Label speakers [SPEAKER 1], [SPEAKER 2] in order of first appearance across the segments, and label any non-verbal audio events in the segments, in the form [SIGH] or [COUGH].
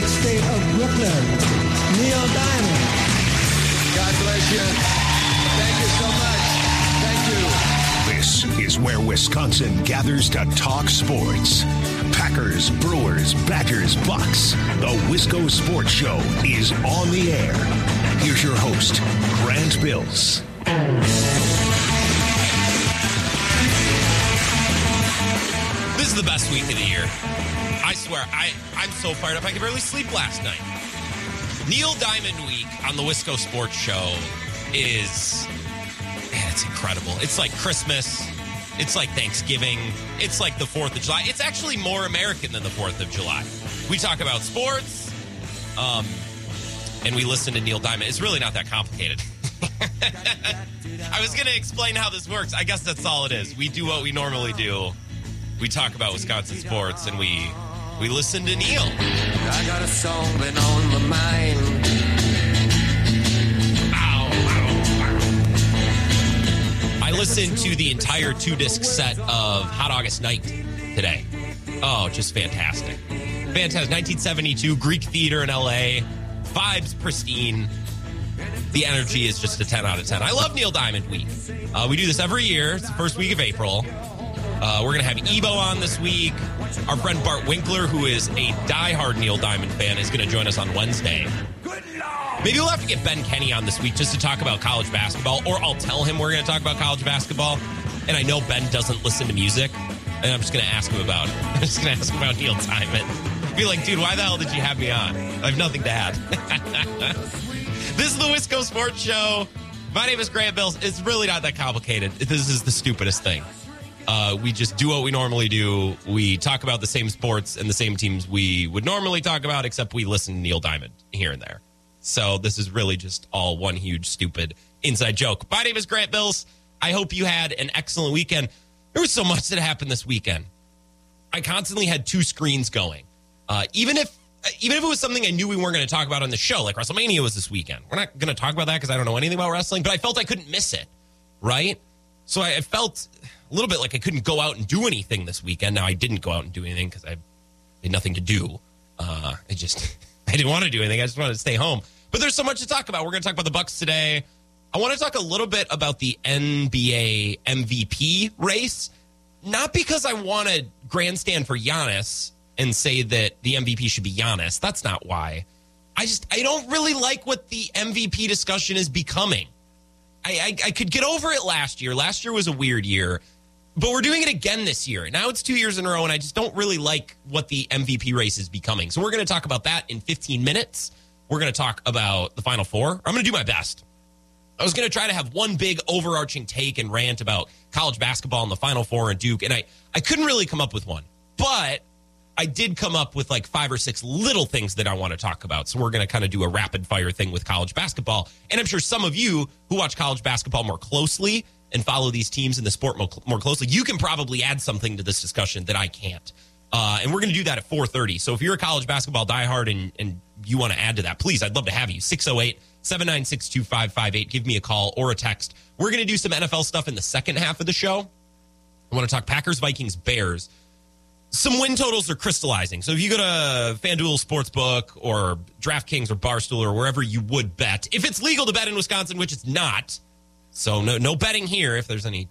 [SPEAKER 1] great state of Brooklyn, Neil Diamond.
[SPEAKER 2] God bless you. Thank you so much. Thank you.
[SPEAKER 3] This is where Wisconsin gathers to talk sports. Packers, Brewers, Badgers, Bucks. The Wisco Sports Show is on the air. Here's your host, Grant Bills.
[SPEAKER 4] This is the best week of the year. Swear, I, I'm so fired up. I could barely sleep last night. Neil Diamond Week on the Wisco Sports Show is, man, it's incredible. It's like Christmas. It's like Thanksgiving. It's like the 4th of July. It's actually more American than the 4th of July. We talk about sports, um, and we listen to Neil Diamond. It's really not that complicated. [LAUGHS] I was going to explain how this works. I guess that's all it is. We do what we normally do. We talk about Wisconsin sports, and we we listen to Neil.
[SPEAKER 2] I got a song been on my mind.
[SPEAKER 4] I listened to the entire two disc set of Hot August Night today. Oh, just fantastic. Fantastic. 1972, Greek Theater in LA. Vibes pristine. The energy is just a 10 out of 10. I love Neil Diamond Week. Uh, we do this every year. It's the first week of April. Uh, we're going to have Ebo on this week. Our friend Bart Winkler, who is a diehard Neil Diamond fan, is going to join us on Wednesday. Maybe we'll have to get Ben Kenny on this week just to talk about college basketball, or I'll tell him we're going to talk about college basketball. And I know Ben doesn't listen to music, and I'm just going to ask him about. [LAUGHS] I'm just going to ask him about Neil Diamond. Be like, dude, why the hell did you have me on? I have nothing to add. [LAUGHS] this is the Wisco Sports Show. My name is Grant Bills. It's really not that complicated. This is the stupidest thing. Uh, we just do what we normally do. We talk about the same sports and the same teams we would normally talk about, except we listen to Neil Diamond here and there. So this is really just all one huge stupid inside joke. My name is Grant Bills. I hope you had an excellent weekend. There was so much that happened this weekend. I constantly had two screens going. Uh, even if even if it was something I knew we weren't going to talk about on the show, like WrestleMania was this weekend. We're not going to talk about that because I don't know anything about wrestling, but I felt I couldn't miss it, right? So I, I felt a little bit like I couldn't go out and do anything this weekend. Now I didn't go out and do anything because I had nothing to do. Uh, I just [LAUGHS] I didn't want to do anything. I just wanted to stay home. But there's so much to talk about. We're going to talk about the Bucks today. I want to talk a little bit about the NBA MVP race, not because I want to grandstand for Giannis and say that the MVP should be Giannis. That's not why. I just I don't really like what the MVP discussion is becoming. I, I, I could get over it last year. Last year was a weird year, but we're doing it again this year. Now it's two years in a row, and I just don't really like what the MVP race is becoming. So we're going to talk about that in 15 minutes. We're going to talk about the Final Four. I'm going to do my best. I was going to try to have one big overarching take and rant about college basketball and the Final Four and Duke, and I, I couldn't really come up with one. But I did come up with like five or six little things that I want to talk about. So we're going to kind of do a rapid fire thing with college basketball. And I'm sure some of you who watch college basketball more closely and follow these teams in the sport more closely, you can probably add something to this discussion that I can't. Uh, and we're going to do that at 4.30. So if you're a college basketball diehard and, and you want to add to that, please, I'd love to have you. 608 796 2558. Give me a call or a text. We're going to do some NFL stuff in the second half of the show. I want to talk Packers, Vikings, Bears some win totals are crystallizing. So if you go to FanDuel Sportsbook or DraftKings or Barstool or wherever you would bet, if it's legal to bet in Wisconsin, which it's not, so no no betting here if there's any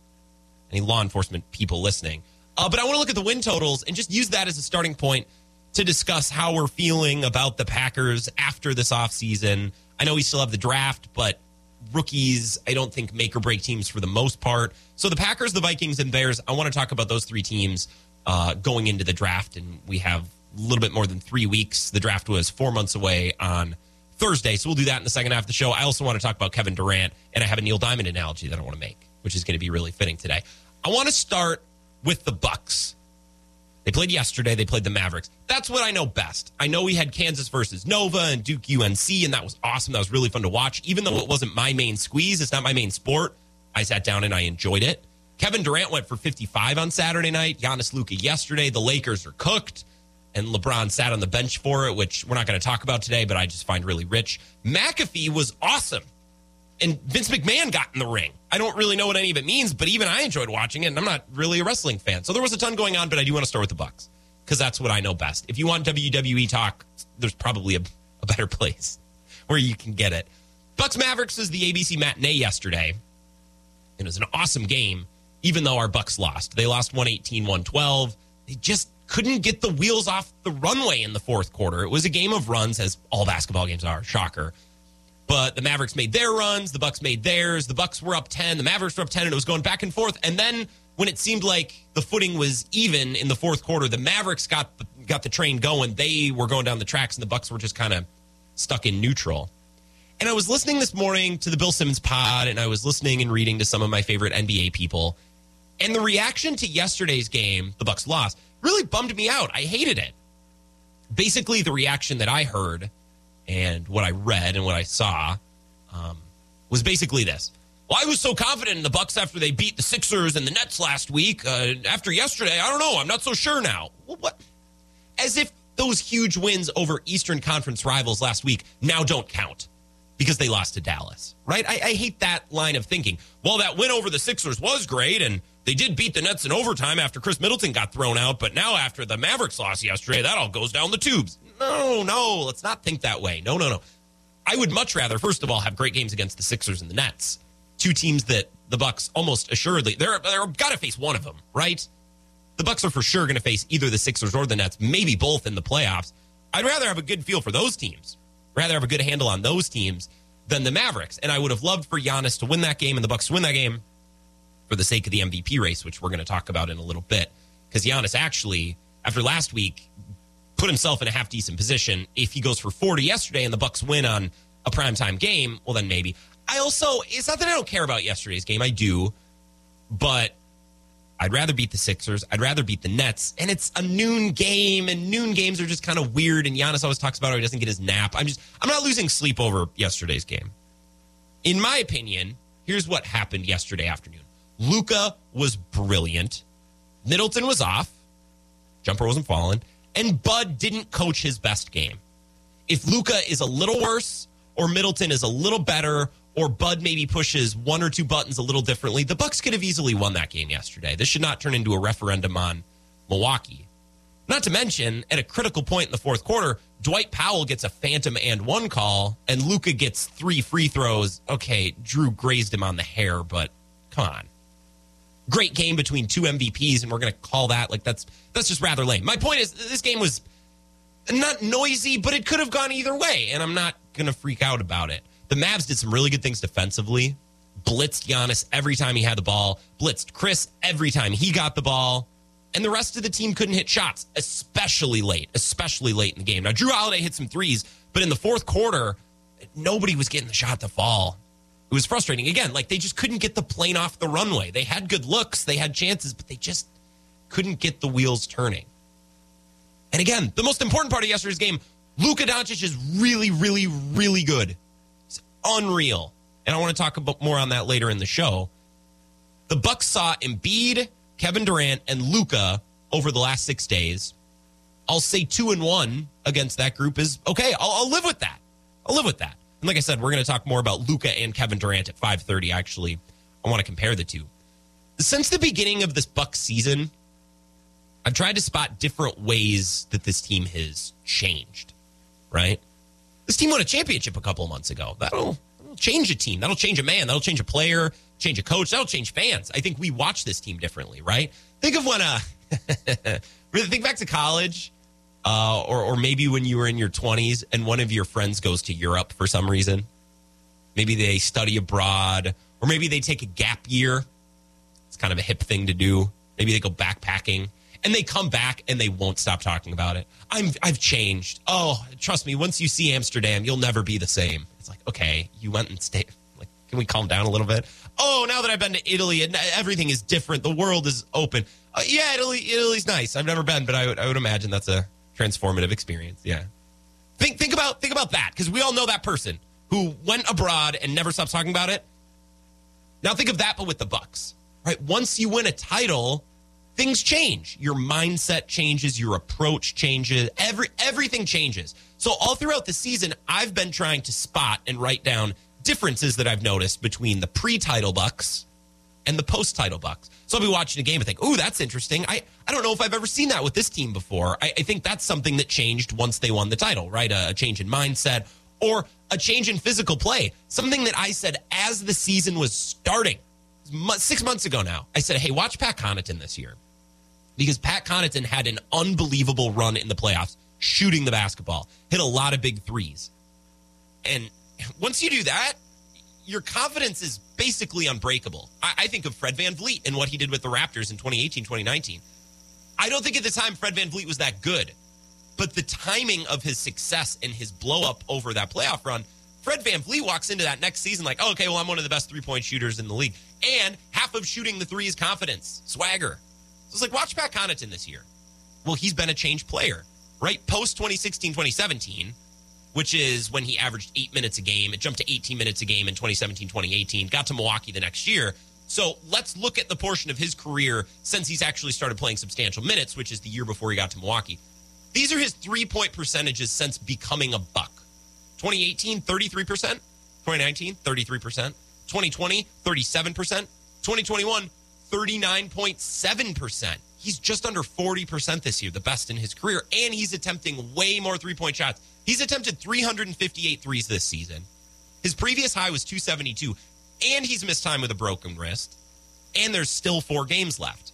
[SPEAKER 4] any law enforcement people listening. Uh, but I want to look at the win totals and just use that as a starting point to discuss how we're feeling about the Packers after this offseason. I know we still have the draft, but rookies, I don't think make or break teams for the most part. So the Packers, the Vikings, and Bears, I want to talk about those three teams uh, going into the draft, and we have a little bit more than three weeks. The draft was four months away on Thursday, so we'll do that in the second half of the show. I also want to talk about Kevin Durant, and I have a Neil Diamond analogy that I want to make, which is going to be really fitting today. I want to start with the Bucks. They played yesterday. They played the Mavericks. That's what I know best. I know we had Kansas versus Nova and Duke UNC, and that was awesome. That was really fun to watch. Even though it wasn't my main squeeze, it's not my main sport. I sat down and I enjoyed it. Kevin Durant went for 55 on Saturday night. Giannis Luka yesterday. The Lakers are cooked, and LeBron sat on the bench for it, which we're not going to talk about today, but I just find really rich. McAfee was awesome. And Vince McMahon got in the ring. I don't really know what any of it means, but even I enjoyed watching it, and I'm not really a wrestling fan. So there was a ton going on, but I do want to start with the Bucks. because that's what I know best. If you want WWE talk, there's probably a, a better [LAUGHS] place where you can get it. Bucks Mavericks was the ABC matinee yesterday. It was an awesome game, even though our Bucks lost. They lost 118 112. They just couldn't get the wheels off the runway in the fourth quarter. It was a game of runs, as all basketball games are. Shocker. But the Mavericks made their runs, the Bucks made theirs. The Bucks were up 10, the Mavericks were up 10, and it was going back and forth. And then when it seemed like the footing was even in the fourth quarter, the Mavericks got got the train going. They were going down the tracks, and the Bucks were just kind of stuck in neutral. And I was listening this morning to the Bill Simmons pod, and I was listening and reading to some of my favorite NBA people. And the reaction to yesterday's game, the Bucks lost, really bummed me out. I hated it. Basically, the reaction that I heard and what I read and what I saw um, was basically this. Well, I was so confident in the Bucks after they beat the Sixers and the Nets last week. Uh, after yesterday, I don't know. I'm not so sure now. What? As if those huge wins over Eastern Conference rivals last week now don't count because they lost to Dallas, right? I, I hate that line of thinking. Well, that win over the Sixers was great, and they did beat the Nets in overtime after Khris Middleton got thrown out, but now after the Mavericks loss yesterday, that all goes down the tubes. No, no, let's not think that way. No, no, no. I would much rather, first of all, have great games against the Sixers and the Nets two teams that the Bucks almost assuredly they're they're got to face one of them, right? The Bucks are for sure going to face either the Sixers or the Nets, maybe both in the playoffs. I'd rather have a good feel for those teams, rather have a good handle on those teams than the Mavericks. And I would have loved for Giannis to win that game and the Bucks to win that game for the sake of the MVP race, which we're going to talk about in a little bit. Because Giannis actually, after last week, put himself in a half decent position. If he goes for 40 yesterday and the Bucks win on a primetime game, well then maybe. I also, it's not that I don't care about yesterday's game. I do. But I'd rather beat the Sixers. I'd rather beat the Nets. And it's a noon game, and noon games are just kind of weird. And Giannis always talks about how he doesn't get his nap. I'm just, I'm not losing sleep over yesterday's game. In my opinion, here's what happened yesterday afternoon Luka was brilliant. Middleton was off. Jumper wasn't falling. And Bud didn't coach his best game. If Luka is a little worse, or Middleton is a little better, or Bud maybe pushes one or two buttons a little differently, the Bucks could have easily won that game yesterday. This should not turn into a referendum on Milwaukee. Not to mention, at a critical point in the fourth quarter, Dwight Powell gets a phantom and one call, and Luka gets three free throws. Okay, Jrue grazed him on the hair, but come on. Great game between two MVPs, and we're going to call that like that's that's just rather lame. My point is, this game was not noisy, but it could have gone either way, and I'm not going to freak out about it. The Mavs did some really good things defensively. Blitzed Giannis every time he had the ball. Blitzed Khris every time he got the ball. And the rest of the team couldn't hit shots, especially late, especially late in the game. Now, Jrue Holiday hit some threes, but in the fourth quarter, nobody was getting the shot to fall. It was frustrating. Again, like they just couldn't get the plane off the runway. They had good looks, they had chances, but they just couldn't get the wheels turning. And again, the most important part of yesterday's game, Luka Doncic is really, really, really good It's unreal. And I want to talk about more on that later in the show. The Bucks saw Embiid, Kevin Durant, and Luka over the last six days. I'll say two and one against that group is okay. I'll, I'll live with that. I'll live with that. And like I said, we're going to talk more about Luka and Kevin Durant at five thirty. Actually, I want to compare the two. Since the beginning of this Bucks season, I've tried to spot different ways that this team has changed. Right? This team won a championship a couple of months ago. That'll change a team. That'll change a man. That'll change a player, change a coach. That'll change fans. I think we watch this team differently, right? Think of when, uh, [LAUGHS] think back to college, uh, or, or maybe when you were in your 20s and one of your friends goes to Europe for some reason. Maybe they study abroad, or maybe they take a gap year. It's kind of a hip thing to do. Maybe they go backpacking and they come back and they won't stop talking about it. I'm I've changed. Oh, trust me, once you see Amsterdam, you'll never be the same. It's like, okay, you went and stayed. Like, can we calm down a little bit? Oh, now that I've been to Italy and everything is different, the world is open. Uh, yeah, Italy, Italy's nice. I've never been, but I would I would imagine that's a transformative experience. Yeah. Think think about think about that because we all know that person who went abroad and never stops talking about it. Now think of that, but with the Bucks, right? Once you win a title, things change. Your mindset changes, your approach changes, every everything changes. So all throughout the season, I've been trying to spot and write down differences that I've noticed between the pre-title Bucks and the post-title Bucks. So I'll be watching a game and think, "Ooh, that's interesting." I I don't know if I've ever seen that with this team before. I, I think that's something that changed once they won the title, right? A, a change in mindset or a change in physical play. Something that I said as the season was starting six months ago now. I said, hey, watch Pat Connaughton this year because Pat Connaughton had an unbelievable run in the playoffs shooting the basketball, hit a lot of big threes. And once you do that, your confidence is basically unbreakable. I, I, think of Fred VanVleet and what he did with the Raptors in 2018, 2019. I don't think at the time Fred VanVleet was that good, but the timing of his success and his blow up over that playoff run, Fred VanVleet walks into that next season like, oh, okay, well, I'm one of the best three point shooters in the league. And half of shooting the three is confidence, swagger. So it's like, watch Pat Connaughton this year. Well, he's been a changed player, right? Post 2016, 2017, which is when he averaged eight minutes a game. It jumped to 18 minutes a game in 2017, 2018, got to Milwaukee the next year. So let's look at the portion of his career since he's actually started playing substantial minutes, which is the year before he got to Milwaukee. These are his three point percentages since becoming a buck 2018, 33%, 2019, 33%, 2020, 37%, 2021, 39.7%. He's just under 40% this year, the best in his career. And he's attempting way more three point shots. He's attempted 358 threes this season. His previous high was 272, and he's missed time with a broken wrist. And there's still four games left.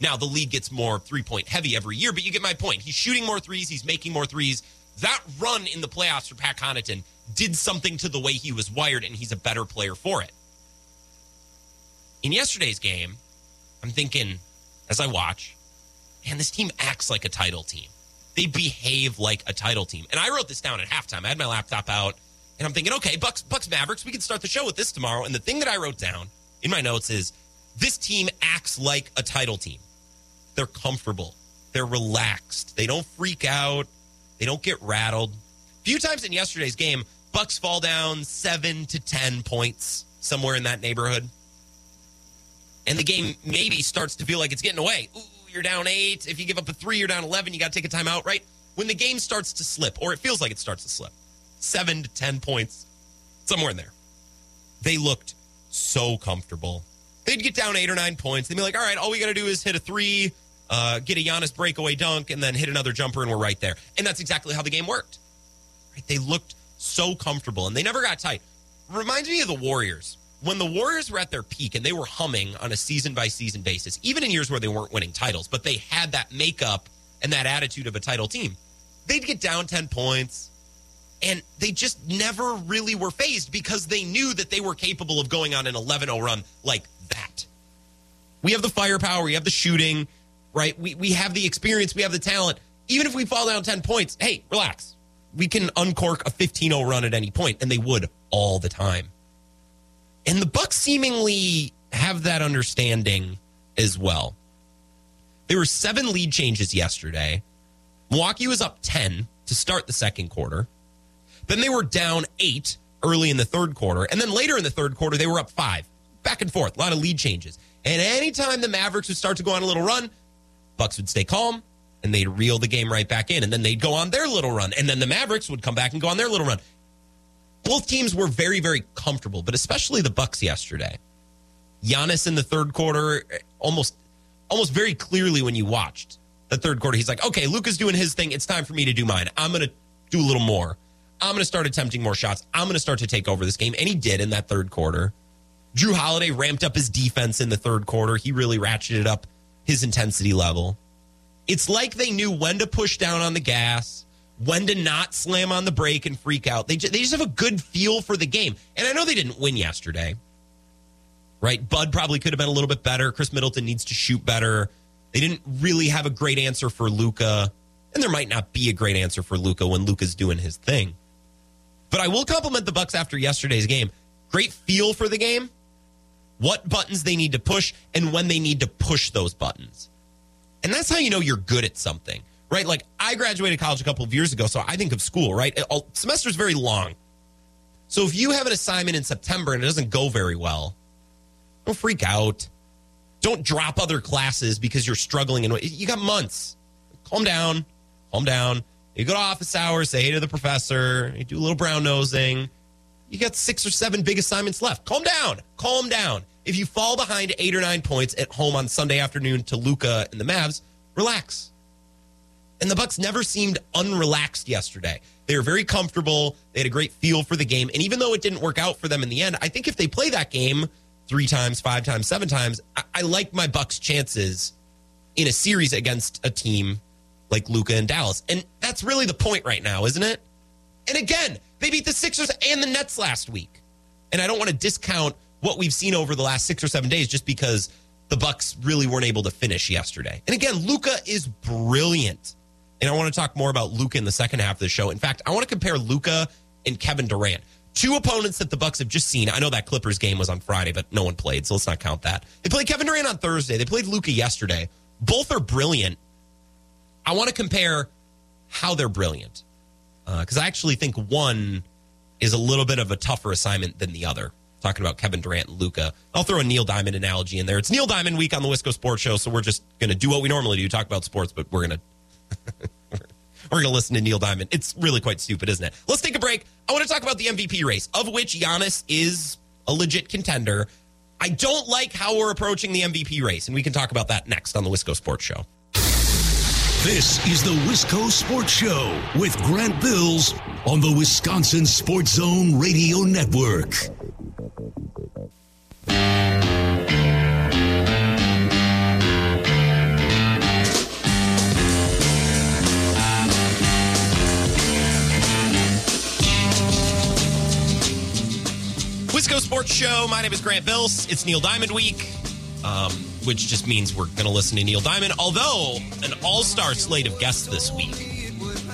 [SPEAKER 4] Now, the league gets more three point heavy every year, but you get my point. He's shooting more threes, he's making more threes. That run in the playoffs for Pat Connaughton did something to the way he was wired, and he's a better player for it. In yesterday's game, I'm thinking as I watch, and this team acts like a title team. They behave like a title team. And I wrote this down at halftime. I had my laptop out and I'm thinking, okay, Bucks, Bucks Mavericks, we can start the show with this tomorrow. And the thing that I wrote down in my notes is this team acts like a title team. They're comfortable. They're relaxed. They don't freak out. They don't get rattled. A few times in yesterday's game, Bucks fall down seven to ten points, somewhere in that neighborhood and the game maybe starts to feel like it's getting away. Ooh, you're down eight. If you give up a three, you're down 11. You got to take a timeout, right? When the game starts to slip, or it feels like it starts to slip, seven to 10 points, somewhere in there. They looked so comfortable. They'd get down eight or nine points. They'd be like, all right, all we got to do is hit a three, uh, get a Giannis breakaway dunk, and then hit another jumper, and we're right there. And that's exactly how the game worked. Right? They looked so comfortable, and they never got tight. Reminds me of the Warriors when the Warriors were at their peak and they were humming on a season by season basis, even in years where they weren't winning titles, but they had that makeup and that attitude of a title team, they'd get down 10 points and they just never really were phased because they knew that they were capable of going on an 11 0 run like that. We have the firepower, we have the shooting, right? We, we have the experience, we have the talent. Even if we fall down 10 points, hey, relax. We can uncork a 15 0 run at any point, and they would all the time. And the Bucks seemingly have that understanding as well. There were seven lead changes yesterday. Milwaukee was up 10 to start the second quarter. Then they were down eight early in the third quarter. And then later in the third quarter, they were up five. Back and forth, a lot of lead changes. And anytime the Mavericks would start to go on a little run, Bucks would stay calm and they'd reel the game right back in. And then they'd go on their little run. And then the Mavericks would come back and go on their little run both teams were very, very comfortable, but especially the Bucks yesterday. Giannis in the third quarter, almost, almost very clearly when you watched the third quarter, he's like, "Okay, Luka's doing his thing. It's time for me to do mine. I'm to do a little more. I'm to start attempting more shots. I'm to start to take over this game." And he did in that third quarter. Jrue Holiday ramped up his defense in the third quarter. He really ratcheted up his intensity level. It's like they knew when to push down on the gas when to not slam on the brake and freak out. They they just have a good feel for the game. And I know they didn't win yesterday, right? Bud probably could have been a little bit better. Khris Middleton needs to shoot better. They didn't really have a great answer for Luka. and there might not be a great answer for Luka when Luka's doing his thing. But I will compliment the Bucks after yesterday's game. Great feel for the game, what buttons they need to push, and when they need to push those buttons. And that's how you know you're good at something right? Like I graduated college a couple of years ago, so I think of school, right? Semester is very long. So if you have an assignment in September and it doesn't go very well, don't freak out. Don't drop other classes because you're struggling and you got months. Calm down. Calm down. You go to office hours, say hey to the professor, you do a little brown nosing. You got six or seven big assignments left. Calm down. Calm down. If you fall behind eight or nine points at home on Sunday afternoon to Luka and the Mavs, relax. And the Bucks never seemed unrelaxed yesterday. They were very comfortable. They had a great feel for the game. And even though it didn't work out for them in the end, I think if they play that game three times, five times, seven times, I, I like my Bucks chances in a series against a team like Luka and Dallas. And that's really the point right now, isn't it? And again, they beat the Sixers and the Nets last week. And I don't want to discount what we've seen over the last six or seven days just because the Bucks really weren't able to finish yesterday. And again, Luka is brilliant. And I want to talk more about Luka in the second half of the show. In fact, I want to compare Luka and Kevin Durant. Two opponents that the Bucks have just seen. I know that Clippers game was on Friday, but no one played, so let's not count that. They played Kevin Durant on Thursday. They played Luka yesterday. Both are brilliant. I want to compare how they're brilliant because uh, I actually think one is a little bit of a tougher assignment than the other. Talking about Kevin Durant and Luka, I'll throw a Neil Diamond analogy in there. It's Neil Diamond week on the Wisco Sports Show, so we're just going to do what we normally do, talk about sports, but we're going to we're going to listen to Neil Diamond. It's really quite stupid, isn't it? Let's take a break. I want to talk about the MVP race, of which Giannis is a legit contender. I don't like how we're approaching the MVP race, and we can talk about that next on the Wisco Sports Show.
[SPEAKER 3] This is the Wisco Sports Show with Grant Bills on the Wisconsin Sports Zone Radio Network.
[SPEAKER 4] Wisco Sports Show. My name is Grant Bills. It's Neil Diamond Week, um, which just means we're going to listen to Neil Diamond. Although an all-star slate of guests this week,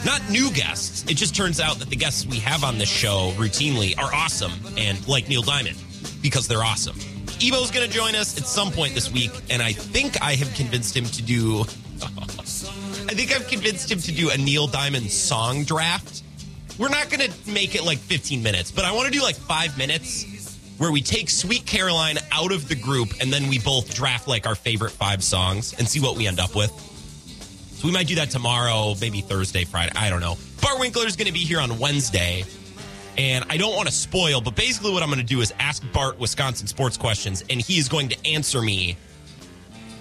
[SPEAKER 4] not new guests. It just turns out that the guests we have on this show routinely are awesome and like Neil Diamond because they're awesome. Evo's going to join us at some point this week, and I think I have convinced him to do. [LAUGHS] I think I've convinced him to do a Neil Diamond song draft. We're not going to make it like 15 minutes, but I want to do like five minutes where we take Sweet Caroline out of the group and then we both draft like our favorite five songs and see what we end up with. So we might do that tomorrow, maybe Thursday, Friday. I don't know. Bart Winkler is going to be here on Wednesday. And I don't want to spoil, but basically what I'm going to do is ask Bart Wisconsin sports questions, and he is going to answer me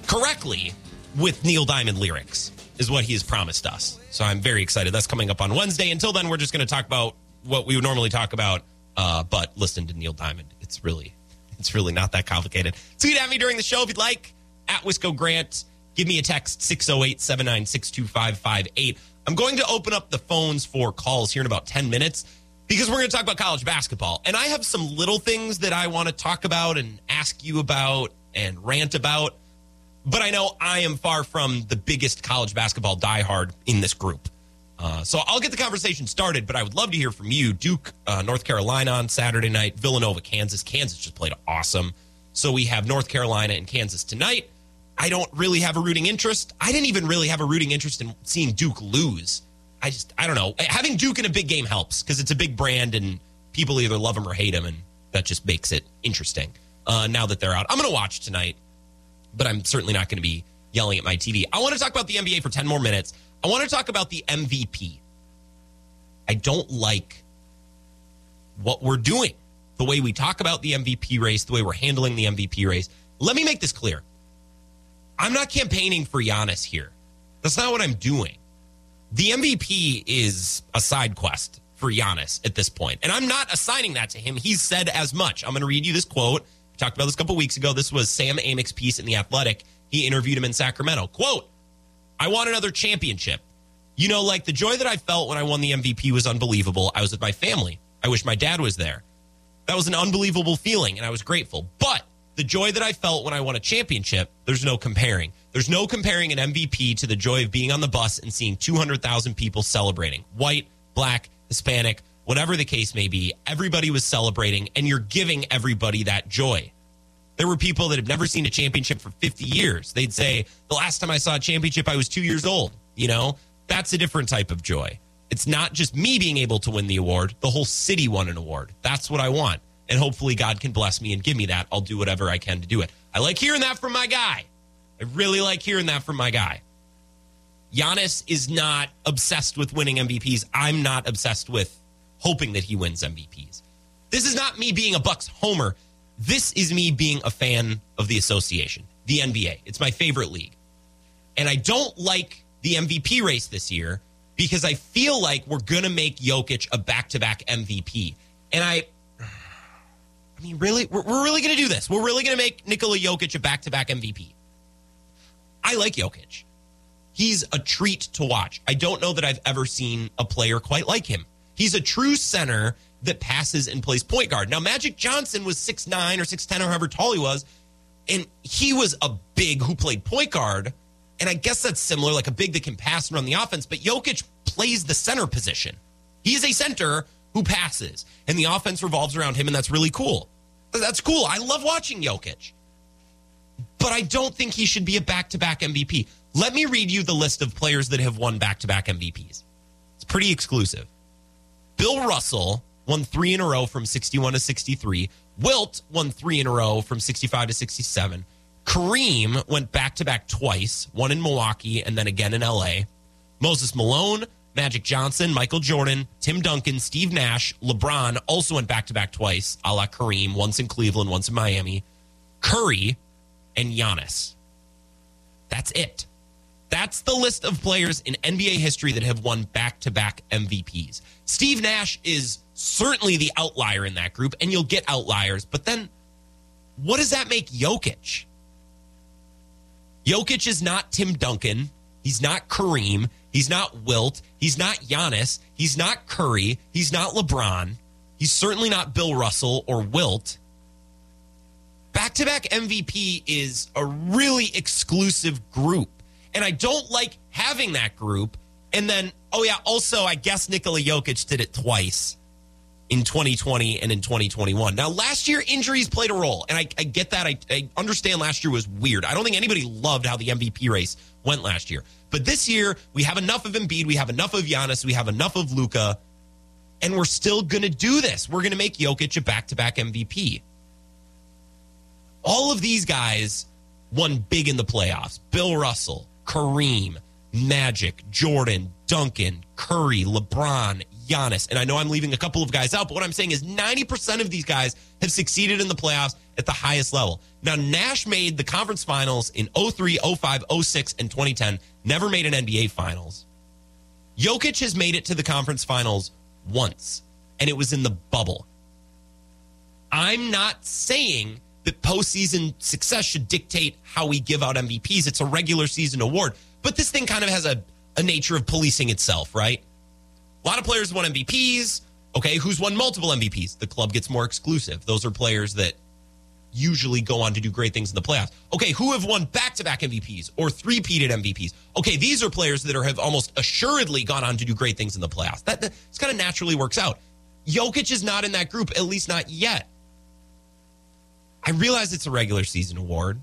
[SPEAKER 4] correctly with Neil Diamond lyrics, is what he has promised us. So I'm very excited. That's coming up on Wednesday. Until then, we're just going to talk about what we would normally talk about, uh, but listen to Neil Diamond. It's really, it's really not that complicated. Tweet at me during the show if you'd like, at Wisco Grant. Give me a text, 608 796 2558. I'm going to open up the phones for calls here in about 10 minutes because we're going to talk about college basketball. And I have some little things that I want to talk about and ask you about and rant about. But I know I am far from the biggest college basketball diehard in this group. Uh, so I'll get the conversation started, but I would love to hear from you. Duke, uh, North Carolina on Saturday night, Villanova, Kansas. Kansas just played awesome. So we have North Carolina and Kansas tonight. I don't really have a rooting interest. I didn't even really have a rooting interest in seeing Duke lose. I just, I don't know. Having Duke in a big game helps because it's a big brand and people either love him or hate him, and that just makes it interesting. Uh, now that they're out, I'm going to watch tonight, but I'm certainly not going to be yelling at my TV. I want to talk about the NBA for 10 more minutes. I want to talk about the MVP. I don't like what we're doing, the way we talk about the MVP race, the way we're handling the MVP race. Let me make this clear. I'm not campaigning for Giannis here. That's not what I'm doing. The MVP is a side quest for Giannis at this point. And I'm not assigning that to him. He's said as much. I'm going to read you this quote. We talked about this a couple weeks ago. This was Sam Amick's piece in The Athletic. He interviewed him in Sacramento. Quote, I want another championship. You know, like the joy that I felt when I won the MVP was unbelievable. I was with my family. I wish my dad was there. That was an unbelievable feeling, and I was grateful. But the joy that I felt when I won a championship, there's no comparing. There's no comparing an MVP to the joy of being on the bus and seeing 200,000 people celebrating. White, black, Hispanic, whatever the case may be, everybody was celebrating, and you're giving everybody that joy. There were people that have never seen a championship for 50 years. They'd say, The last time I saw a championship, I was two years old. You know, that's a different type of joy. It's not just me being able to win the award, the whole city won an award. That's what I want and hopefully God can bless me and give me that. I'll do whatever I can to do it. I like hearing that from my guy. I really like hearing that from my guy. Giannis is not obsessed with winning MVPs. I'm not obsessed with hoping that he wins MVPs. This is not me being a Bucks homer. This is me being a fan of the association, the NBA. It's my favorite league. And I don't like the MVP race this year because I feel like we're going to make Jokic a back to back MVP. And I, I mean, really, we're, we're really going to do this. We're really going to make Nikola Jokic a back to back MVP. I like Jokic. He's a treat to watch. I don't know that I've ever seen a player quite like him. He's a true center that passes and plays point guard. Now, Magic Johnson was 6'9 or 6'10 or however tall he was, and he was a big who played point guard. And I guess that's similar, like a big that can pass and run the offense. But Jokic plays the center position. He is a center who passes, and the offense revolves around him, and that's really cool. That's cool. I love watching Jokic. But I don't think he should be a back to back MVP. Let me read you the list of players that have won back to back MVPs. It's pretty exclusive. Bill Russell won three in a row from 61 to 63. Wilt won three in a row from 65 to 67. Kareem went back to back twice, one in Milwaukee and then again in LA. Moses Malone, Magic Johnson, Michael Jordan, Tim Duncan, Steve Nash, LeBron also went back to back twice, a la Kareem, once in Cleveland, once in Miami. Curry and Giannis. That's it. That's the list of players in NBA history that have won back to back MVPs. Steve Nash is certainly the outlier in that group, and you'll get outliers, but then what does that make Jokic? Jokic is not Tim Duncan. He's not Kareem. He's not Wilt. He's not Giannis. He's not Curry. He's not LeBron. He's certainly not Bill Russell or Wilt. Back to back MVP is a really exclusive group. And I don't like having that group. And then, oh, yeah, also, I guess Nikola Jokic did it twice in 2020 and in 2021. Now, last year, injuries played a role, and I, I get that. I, I, understand last year was weird. I don't think anybody loved how the MVP race went last year. But this year, we have enough of Embiid, we have enough of Giannis, we have enough of Luka, and we're still going to do this. We're going to make Jokic a back to back MVP. All of these guys won big in the playoffs. Bill Russell, Kareem, Magic, Jordan, Duncan, Curry, LeBron, Giannis. And I know I'm leaving a couple of guys out, but what I'm saying is 90% of these guys have succeeded in the playoffs at the highest level. Now, Nash made the conference finals in 03, 05, 06, and 2010, never made an NBA finals. Jokic has made it to the conference finals once, and it was in the bubble. I'm not saying that postseason success should dictate how we give out MVPs. It's a regular season award. But this thing kind of has a, a nature of policing itself, right? A lot of players won MVPs. Okay, who's won multiple MVPs? The club gets more exclusive. Those are players that usually go on to do great things in the playoffs. Okay, who have won back to back MVPs or three peated MVPs? Okay, these are players that are, have almost assuredly gone on to do great things in the playoffs. That, that kind of naturally works out. Jokic is not in that group, at least not yet. I realize it's a regular season award.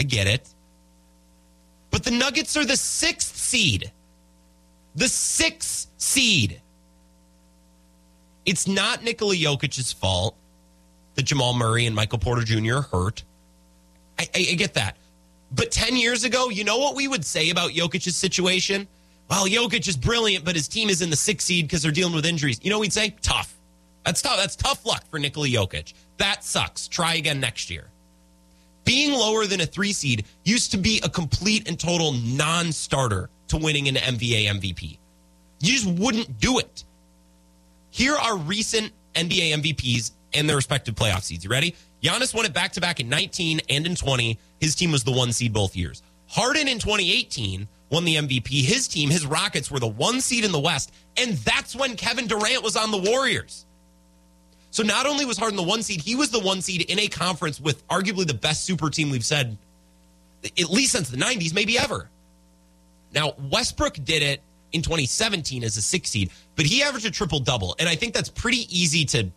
[SPEAKER 4] I get it. But the Nuggets are the sixth seed. The sixth seed. It's not Nikola Jokic's fault that Jamal Murray and Michael Porter Jr. hurt. I, I, I get that. But 10 years ago, you know what we would say about Jokic's situation? Well, Jokic is brilliant, but his team is in the sixth seed because they're dealing with injuries. You know we'd say? Tough. That's tough. That's tough luck for Nikola Jokic. That sucks. Try again next year. Being lower than a three seed used to be a complete and total non starter to winning an NBA MVP. You just wouldn't do it. Here are recent NBA MVPs and their respective playoff seeds. You ready? Giannis won it back to back in 19 and in 20. His team was the one seed both years. Harden in 2018 won the MVP. His team, his Rockets, were the one seed in the West. And that's when Kevin Durant was on the Warriors. So not only was Harden the one seed, he was the one seed in a conference with arguably the best super team we've said, at least since the 90s, maybe ever. Now, Westbrook did it in 2017 as a six seed, but he averaged a triple double. And I think that's pretty easy to.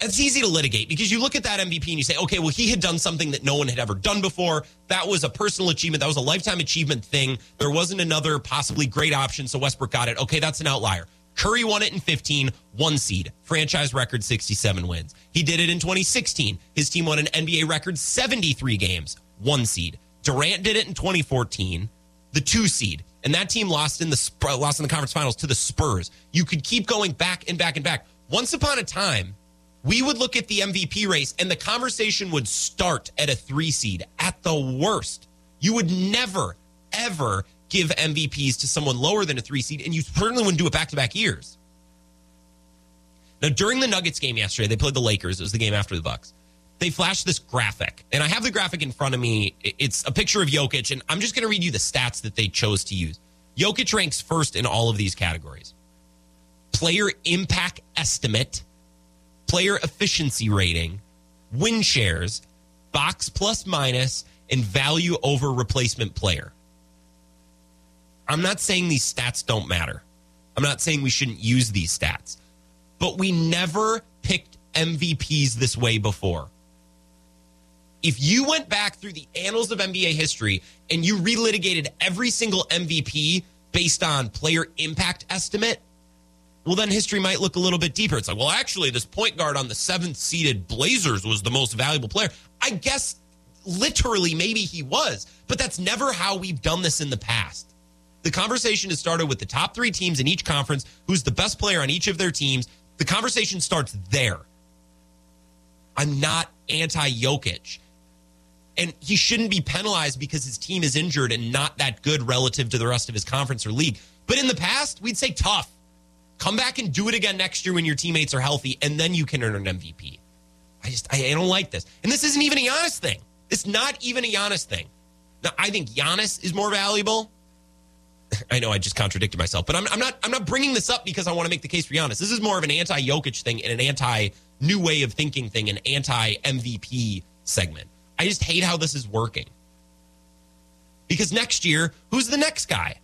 [SPEAKER 4] It's easy to litigate because you look at that MVP and you say, okay, well, he had done something that no one had ever done before. That was a personal achievement. That was a lifetime achievement thing. There wasn't another possibly great option, so Westbrook got it. Okay, that's an outlier. Curry won it in 15, one seed, franchise record 67 wins. He did it in 2016. His team won an NBA record 73 games, one seed. Durant did it in 2014, the two seed, and that team lost in the uh, lost in the conference finals to the Spurs. You could keep going back and back and back. Once upon a time, we would look at the MVP race and the conversation would start at a three seed at the worst. You would never, ever give MVPs to someone lower than a three seed, and you certainly wouldn't do it back to back years. Now, during the Nuggets game yesterday, they played the Lakers. It was the game after the Bucks. They flashed this graphic, and I have the graphic in front of me. It's a picture of Jokic, and I'm just going to read you the stats that they chose to use. Jokic ranks first in all of these categories player impact estimate, player efficiency rating, win shares, box plus minus, and value over replacement player. I'm not saying these stats don't matter. I'm not saying we shouldn't use these stats, but we never picked MVPs this way before. If you went back through the annals of NBA history and you relitigated every single MVP based on player impact estimate, well, then history might look a little bit deeper. It's like, well, actually, this point guard on the seventh seeded Blazers was the most valuable player. I guess literally, maybe he was, but that's never how we've done this in the past. The conversation has started with the top three teams in each conference, who's the best player on each of their teams. The conversation starts there. I'm not anti Jokic. And he shouldn't be penalized because his team is injured and not that good relative to the rest of his conference or league. But in the past, we'd say tough. Come back and do it again next year when your teammates are healthy, and then you can earn an MVP. I just, I, I don't like this. And this isn't even a Giannis thing. It's not even a Giannis thing. Now, I think Giannis is more valuable. [LAUGHS] I know I just contradicted myself, but I'm, I'm not. I'm not bringing this up because I want to make the case for Giannis. This is more of an anti-Jokic thing and an anti-new way of thinking thing, an anti-MVP segment. I just hate how this is working. Because next year, who's the next guy?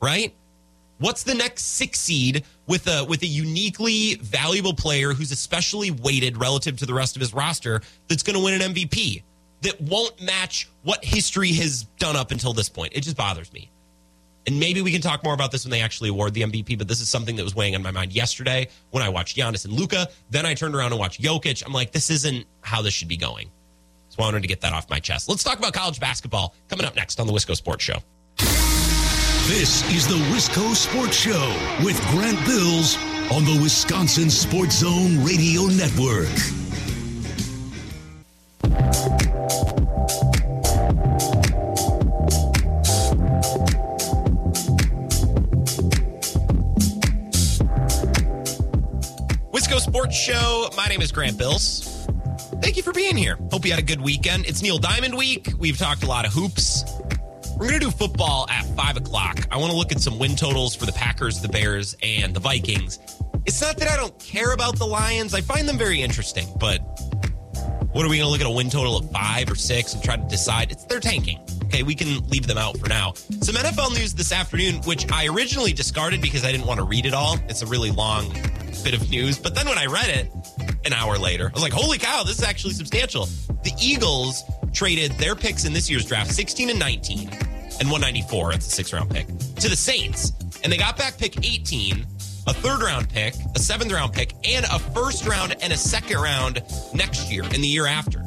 [SPEAKER 4] Right? What's the next six seed with a with a uniquely valuable player who's especially weighted relative to the rest of his roster that's going to win an MVP that won't match what history has done up until this point? It just bothers me. And maybe we can talk more about this when they actually award the MVP, but this is something that was weighing on my mind yesterday when I watched Giannis and Luka. Then I turned around and watched Jokic. I'm like, this isn't how this should be going. So I wanted to get that off my chest. Let's talk about college basketball coming up next on the Wisco Sports Show.
[SPEAKER 3] This is the Wisco Sports Show with Grant Bills on the Wisconsin Sports Zone Radio Network.
[SPEAKER 4] Wisco Sports Show. My name is Grant Bills. Thank you for being here. Hope you had a good weekend. It's Neil Diamond Week. We've talked a lot of hoops. We're going to do football at 5 o'clock. I want to look at some win totals for the Packers, the Bears, and the Vikings. It's not that I don't care about the Lions, I find them very interesting, but what are we going to look at a win total of five or six and try to decide? It's they're tanking. Okay, we can leave them out for now. Some NFL news this afternoon, which I originally discarded because I didn't want to read it all. It's a really long bit of news. But then when I read it an hour later, I was like, holy cow, this is actually substantial. The Eagles traded their picks in this year's draft 16 and 19 and 194. That's a six round pick to the Saints. And they got back pick 18, a third round pick, a seventh round pick, and a first round and a second round next year and the year after.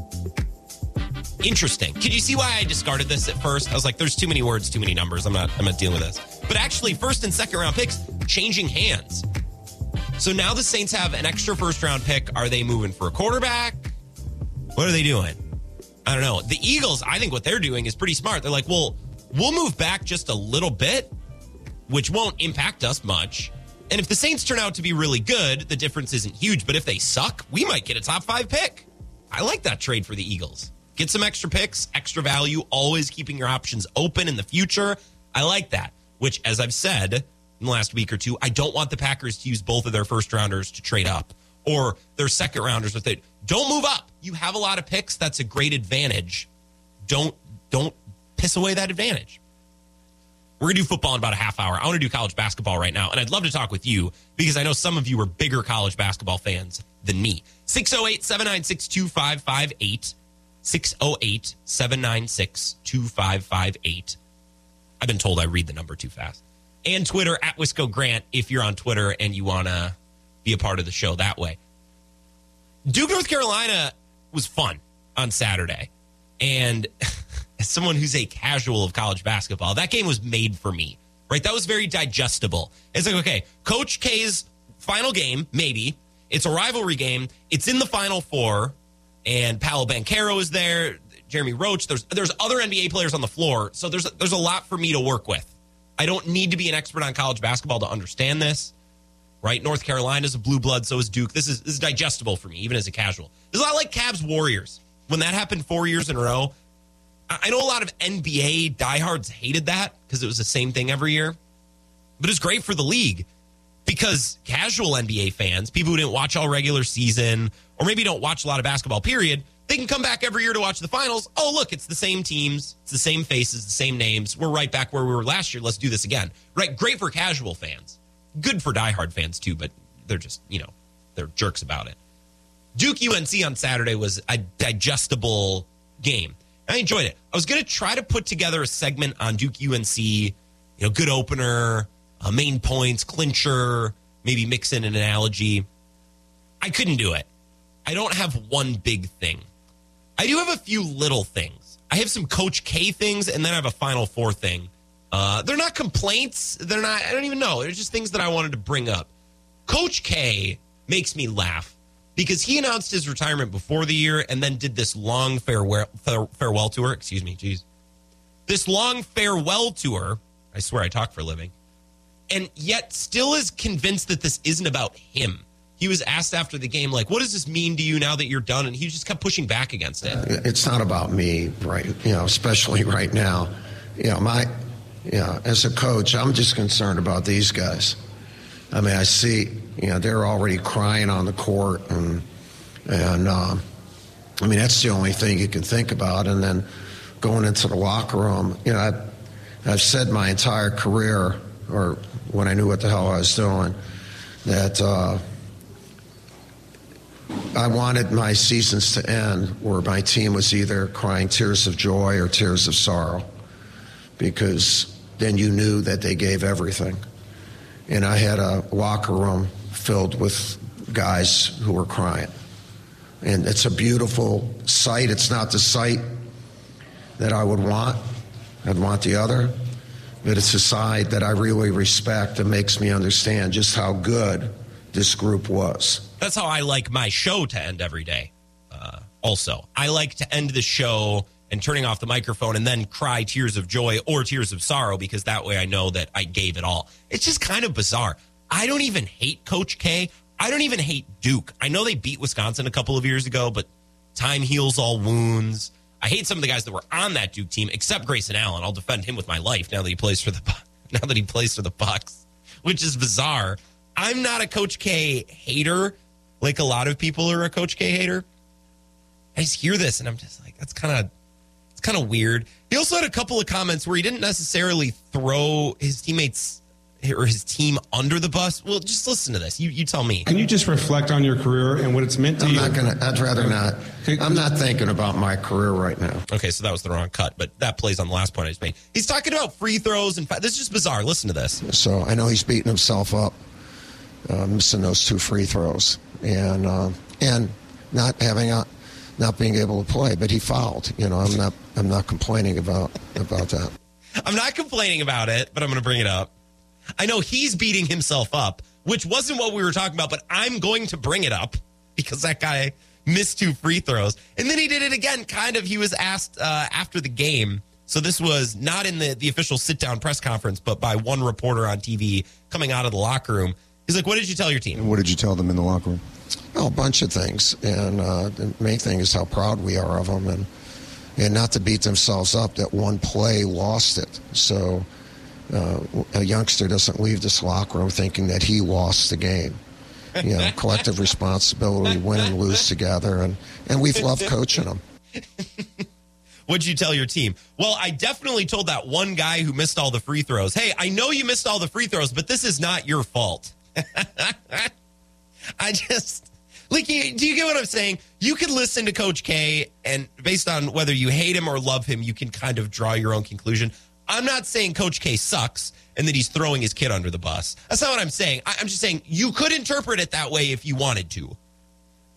[SPEAKER 4] Interesting. Could you see why I discarded this at first? I was like, there's too many words, too many numbers. I'm not I'm not dealing with this. But actually, first and second round picks changing hands. So now the Saints have an extra first round pick. Are they moving for a quarterback? What are they doing? I don't know. The Eagles, I think what they're doing is pretty smart. They're like, well, we'll move back just a little bit, which won't impact us much. And if the Saints turn out to be really good, the difference isn't huge. But if they suck, we might get a top five pick. I like that trade for the Eagles. Get some extra picks, extra value, always keeping your options open in the future. I like that, which, as I've said in the last week or two, I don't want the Packers to use both of their first rounders to trade up or their second rounders with it. Don't move up. You have a lot of picks. That's a great advantage. Don't don't piss away that advantage. We're going to do football in about a half hour. I want to do college basketball right now, and I'd love to talk with you because I know some of you are bigger college basketball fans than me. 608 796 2558. 608 796 2558. I've been told I read the number too fast. And Twitter at Wisco Grant if you're on Twitter and you want to be a part of the show that way. Duke, North Carolina was fun on Saturday. And [LAUGHS] as someone who's a casual of college basketball, that game was made for me, right? That was very digestible. It's like, okay, Coach K's final game, maybe. It's a rivalry game. It's in the final four, and Paolo Banchero is there. Jeremy Roach. There's there's other NBA players on the floor, so there's there's a lot for me to work with. I don't need to be an expert on college basketball to understand this. Right? North Carolina's a blue blood, so is Duke. This is this is digestible for me, even as a casual. It's a lot like Cavs Warriors. When that happened four years in a row, I know a lot of NBA diehards hated that because it was the same thing every year. But it's great for the league because casual NBA fans, people who didn't watch all regular season or maybe don't watch a lot of basketball, period, they can come back every year to watch the finals. Oh, look, it's the same teams, it's the same faces, the same names. We're right back where we were last year. Let's do this again. Right? Great for casual fans. Good for diehard fans too, but they're just, you know, they're jerks about it. Duke UNC on Saturday was a digestible game. I enjoyed it. I was going to try to put together a segment on Duke UNC, you know, good opener, uh, main points, clincher, maybe mix in an analogy. I couldn't do it. I don't have one big thing. I do have a few little things. I have some Coach K things, and then I have a Final Four thing. Uh, they're not complaints. They're not. I don't even know. They're just things that I wanted to bring up. Coach K makes me laugh because he announced his retirement before the year and then did this long farewell farewell tour. Excuse me, jeez, this long farewell tour. I swear I talk for a living, and yet still is convinced that this isn't about him. He was asked after the game, like, "What does this mean to you now that you're done?" And he just kept pushing back against it.
[SPEAKER 5] It's not about me, right? You know, especially right now. You know, my, you know, as a coach, I'm just concerned about these guys. I mean, I see, you know, they're already crying on the court, and and um, I mean, that's the only thing you can think about. And then going into the locker room, you know, I've, I've said my entire career, or when I knew what the hell I was doing, that. Uh, I wanted my seasons to end where my team was either crying tears of joy or tears of sorrow because then you knew that they gave everything. And I had a locker room filled with guys who were crying. And it's a beautiful sight. It's not the sight that I would want, I'd want the other, but it's a side that I really respect and makes me understand just how good this group was.
[SPEAKER 4] That's how I like my show to end every day. Uh, also, I like to end the show and turning off the microphone and then cry tears of joy or tears of sorrow because that way I know that I gave it all. It's just kind of bizarre. I don't even hate Coach K. I don't even hate Duke. I know they beat Wisconsin a couple of years ago, but time heals all wounds. I hate some of the guys that were on that Duke team, except Grayson Allen. I'll defend him with my life now that he plays for the [LAUGHS] now that he plays for the Bucks, which is bizarre. I'm not a Coach K hater like a lot of people are a Coach K hater. I just hear this and I'm just like, that's kind of it's kind of weird. He also had a couple of comments where he didn't necessarily throw his teammates or his team under the bus. Well, just listen to this. You you tell me.
[SPEAKER 6] Can you just reflect on your career and what it's meant to
[SPEAKER 5] I'm
[SPEAKER 6] you?
[SPEAKER 5] not gonna. I'd rather not. I'm not thinking about my career right now.
[SPEAKER 4] Okay, so that was the wrong cut, but that plays on the last point I just made. He's talking about free throws and fa- this is just bizarre. Listen to this.
[SPEAKER 5] So I know he's beating himself up, uh, missing those two free throws, and uh, and not having a, not being able to play. But he fouled. You know, I'm not. I'm not complaining about about that.
[SPEAKER 4] I'm not complaining about it, but I'm going to bring it up. I know he's beating himself up, which wasn't what we were talking about, but I'm going to bring it up because that guy missed two free throws. And then he did it again, kind of. He was asked uh, after the game. So this was not in the, the official sit down press conference, but by one reporter on TV coming out of the locker room. He's like, What did you tell your team?
[SPEAKER 7] What did you tell them in the locker room?
[SPEAKER 5] Well, a bunch of things, and uh, the main thing is how proud we are of them, and and not to beat themselves up that one play lost it. So uh, a youngster doesn't leave this locker room thinking that he lost the game. You know, [LAUGHS] collective responsibility, win and lose together, and and we've loved coaching them.
[SPEAKER 4] What'd you tell your team? Well, I definitely told that one guy who missed all the free throws, hey, I know you missed all the free throws, but this is not your fault. [LAUGHS] I just like do you get what I'm saying? You can listen to Coach K and based on whether you hate him or love him, you can kind of draw your own conclusion. I'm not saying Coach K sucks and that he's throwing his kid under the bus. That's not what I'm saying. I, I'm just saying you could interpret it that way if you wanted to.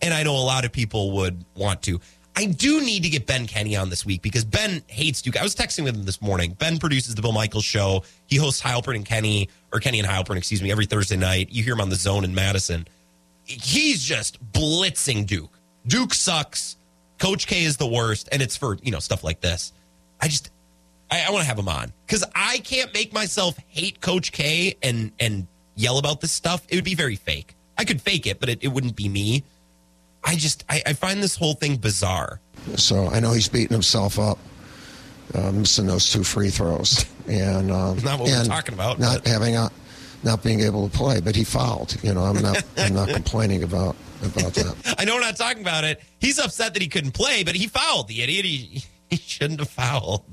[SPEAKER 4] And I know a lot of people would want to. I do need to get Ben Kenny on this week because Ben hates Duke. I was texting with him this morning. Ben produces the Bill Michaels show. He hosts Heilprin and Kenny, or Kenny and Heilprin, excuse me, every Thursday night. You hear him on the zone in Madison. He's just blitzing Duke. Duke sucks. Coach K is the worst, and it's for you know stuff like this. I just I, I want to have him on because I can't make myself hate Coach K and and yell about this stuff. It would be very fake. I could fake it, but it, it wouldn't be me. I just I, I find this whole thing bizarre.
[SPEAKER 5] So I know he's beating himself up, uh, missing those two free throws, [LAUGHS] and um,
[SPEAKER 4] Not what we're talking about,
[SPEAKER 5] Not
[SPEAKER 4] but-
[SPEAKER 5] having a, not being able to play, but he fouled. You know, I'm not I'm not [LAUGHS] complaining about about that. [LAUGHS]
[SPEAKER 4] I know we're not talking about it. He's upset that he couldn't play, but he fouled. The idiot. He, he shouldn't have fouled.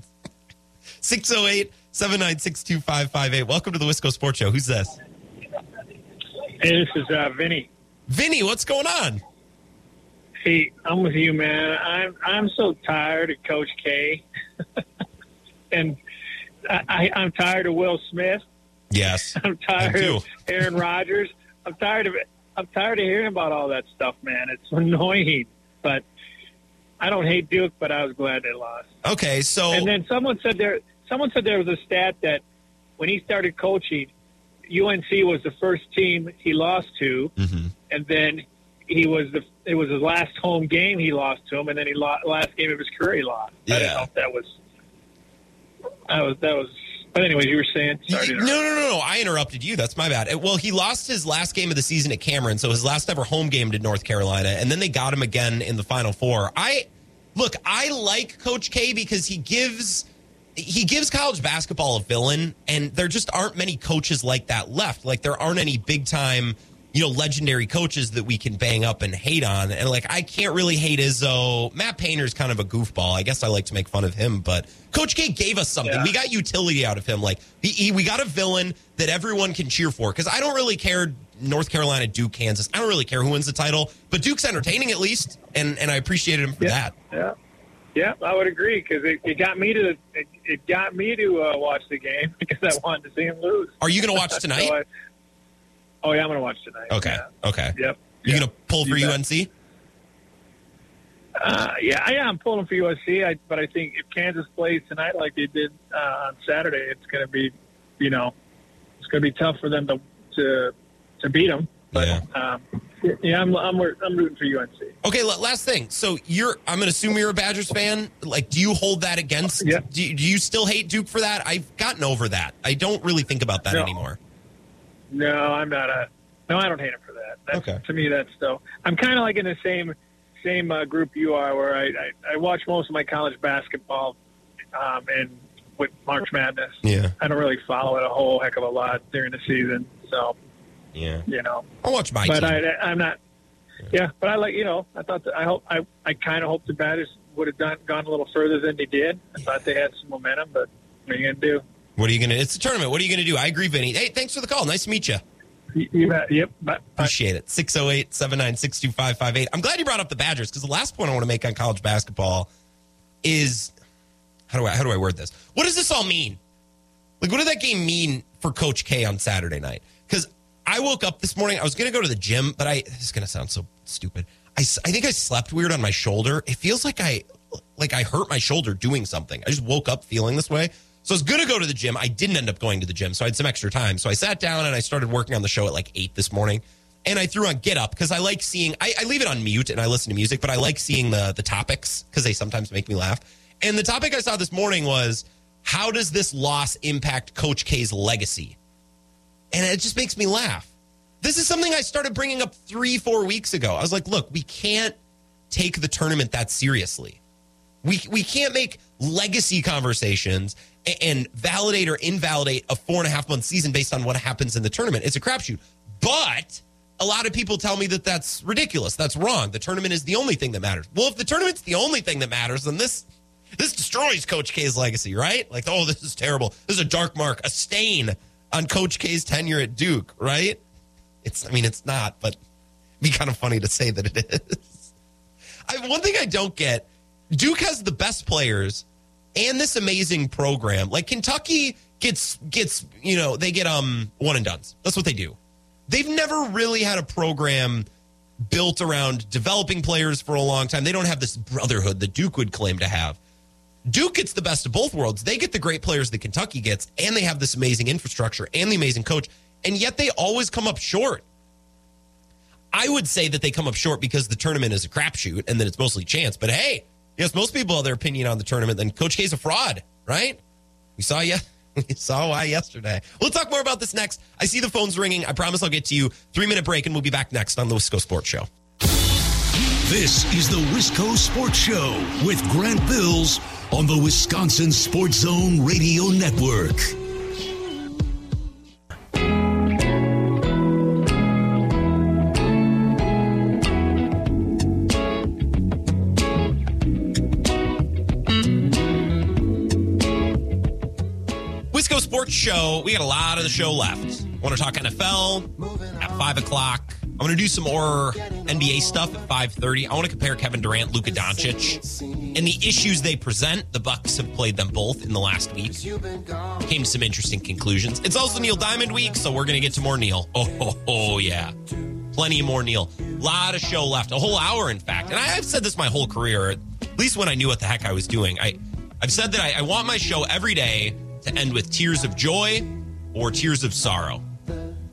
[SPEAKER 4] 608 796 2558. Welcome to the Wisco Sports Show. Who's this?
[SPEAKER 7] Hey, this is uh, Vinny.
[SPEAKER 4] Vinny, what's going on?
[SPEAKER 7] Hey, I'm with you, man. I'm I'm so tired of Coach K, [LAUGHS] and I, I, I'm tired of Will Smith.
[SPEAKER 4] Yes. [LAUGHS]
[SPEAKER 7] I'm tired of Aaron Rodgers. I'm tired of it. I'm tired of hearing about all that stuff, man. It's [LAUGHS] annoying, but I don't hate Duke, but I was glad they lost.
[SPEAKER 4] Okay, so
[SPEAKER 7] And then someone said there, someone said there was a stat that when he started coaching, UNC was the first team he lost to,
[SPEAKER 4] Mm-hmm.
[SPEAKER 7] and then he was the it was his last home game he lost to him, and then he lost last game of his career he lost. I didn't
[SPEAKER 4] Yeah.
[SPEAKER 7] know if that was that was that was. But anyways, you were saying sorry
[SPEAKER 4] no, no, no, no. I interrupted you. That's my bad. Well, he lost his last game of the season at Cameron, so his last ever home game to North Carolina, and then they got him again in the Final Four. I look, I like Coach K because he gives he gives college basketball a villain, and there just aren't many coaches like that left. Like there aren't any big time, you know, legendary coaches that we can bang up and hate on. And like I can't really hate Izzo. Matt Painter's kind of a goofball. I guess I like to make fun of him, but Coach K gave us something.
[SPEAKER 7] Yeah.
[SPEAKER 4] We got utility out of him. Like he, he, we got a villain that everyone can cheer for. Because I don't really care North Carolina, Duke, Kansas. I don't really care who wins the title, but Duke's entertaining at least, and and I appreciated him for
[SPEAKER 7] Yeah.
[SPEAKER 4] that.
[SPEAKER 7] Yeah, yeah, I would agree because it, it got me to it, it got me to uh, watch the game [LAUGHS] because I wanted to see him lose.
[SPEAKER 4] Are you going to watch [LAUGHS] tonight?
[SPEAKER 7] So I- oh yeah, I'm going to watch tonight.
[SPEAKER 4] Okay.
[SPEAKER 7] Yeah.
[SPEAKER 4] Okay.
[SPEAKER 7] Yep.
[SPEAKER 4] You
[SPEAKER 7] Yep.
[SPEAKER 4] gonna pull for
[SPEAKER 7] You.
[SPEAKER 4] UNC?
[SPEAKER 7] Uh, yeah, I am pulling for USC. I, but I think if Kansas plays tonight like they did uh, on Saturday, it's going to be, you know, it's going to be tough for them to to to beat them. But
[SPEAKER 4] Yeah.
[SPEAKER 7] um, yeah, I'm I'm I'm rooting for UNC.
[SPEAKER 4] Okay. Last thing. So you're. I'm going to assume you're a Badgers fan. Like, do you hold that against?
[SPEAKER 7] Yeah.
[SPEAKER 4] Do you, do you still hate Duke for that? I've gotten over that. I don't really think about that
[SPEAKER 7] No.
[SPEAKER 4] anymore.
[SPEAKER 7] No, I'm not a. No, I don't hate him for that. That's,
[SPEAKER 4] Okay.
[SPEAKER 7] To me, that's still. I'm kind of like in the same same uh, group you are, where I, I I watch most of my college basketball, um, and with March Madness.
[SPEAKER 4] Yeah.
[SPEAKER 7] I don't really follow it a whole heck of a lot during the season. So
[SPEAKER 4] Yeah.
[SPEAKER 7] you know,
[SPEAKER 4] I'll watch my
[SPEAKER 7] but
[SPEAKER 4] team.
[SPEAKER 7] I, I'm not. Yeah, but I like you know. I thought that, I hope I I kind of hoped the Badgers would have done gone a little further than they did. I thought they had some momentum, but what are you gonna do?
[SPEAKER 4] What are you going to? It's a tournament. What are you going to do? I agree, Vinny. Hey, thanks for the call. Nice to meet you.
[SPEAKER 7] You, you bet. Yep. But,
[SPEAKER 4] Appreciate it. 608 796 2558. I'm glad you brought up the Badgers because the last point I want to make on college basketball is how do I how do I word this? What does this all mean? Like, what did that game mean for Coach K on Saturday night? Because I woke up this morning, I was going to go to the gym, but I this is going to sound so stupid. I, I think I slept weird on my shoulder. It feels like I like I hurt my shoulder doing something. I just woke up feeling this way. So I was going to go to the gym. I didn't end up going to the gym, so I had some extra time. So I sat down and I started working on the show at like eight this morning. And I threw on Get Up because I like seeing. I, I leave it on mute and I listen to music, but I like seeing the the topics because they sometimes make me laugh. And the topic I saw this morning was how does this loss impact Coach K's legacy? And it just makes me laugh. This is something I started bringing up three, four weeks ago. I was like, look, we can't take the tournament that seriously. We, we can't make legacy conversations and validate or invalidate a four and a half month season based on what happens in the tournament. It's a crapshoot. But a lot of people tell me that that's ridiculous. That's wrong. The tournament is the only thing that matters. Well, if the tournament's the only thing that matters, then this this destroys Coach K's legacy, right? Like, oh, this is terrible. This is a dark mark, a stain on Coach K's tenure at Duke, right? It's, I mean, it's not, but it'd be kind of funny to say that it is. I, one thing I don't get Duke has the best players and this amazing program. Like Kentucky gets gets you know they get um one and dones. That's what they do. They've never really had a program built around developing players for a long time. They don't have this brotherhood that Duke would claim to have. Duke gets the best of both worlds. They get the great players that Kentucky gets, and they have this amazing infrastructure and the amazing coach, and yet they always come up short. I would say that they come up short because the tournament is a crapshoot and then it's mostly chance. But hey, yes, most people have their opinion on the tournament. Then Coach K is a fraud, right? We saw you. [LAUGHS] We saw why yesterday. We'll talk more about this next. I see the phones ringing. I promise I'll get to you. Three minute break, and we'll be back next on the Wisco Sports Show.
[SPEAKER 3] This is the Wisco Sports Show with Grant Bills on the Wisconsin Sports Zone Radio Network.
[SPEAKER 4] Sports Show. We got a lot of the show left. Want to talk NFL at five o'clock. I'm going to do some more NBA stuff at 5:30. I want to compare Kevin Durant, Luka Doncic, and the issues they present. The Bucks have played them both in the last week. Came to some interesting conclusions. It's also Neil Diamond week, so we're going to get to more Neil. Oh, [LAUGHS] oh, oh yeah, plenty more Neil. lot of show left, a whole hour, in fact. And I, I've said this my whole career, at least when I knew what the heck I was doing. I, I've said that I, I want my show every day to end with tears of joy or tears of sorrow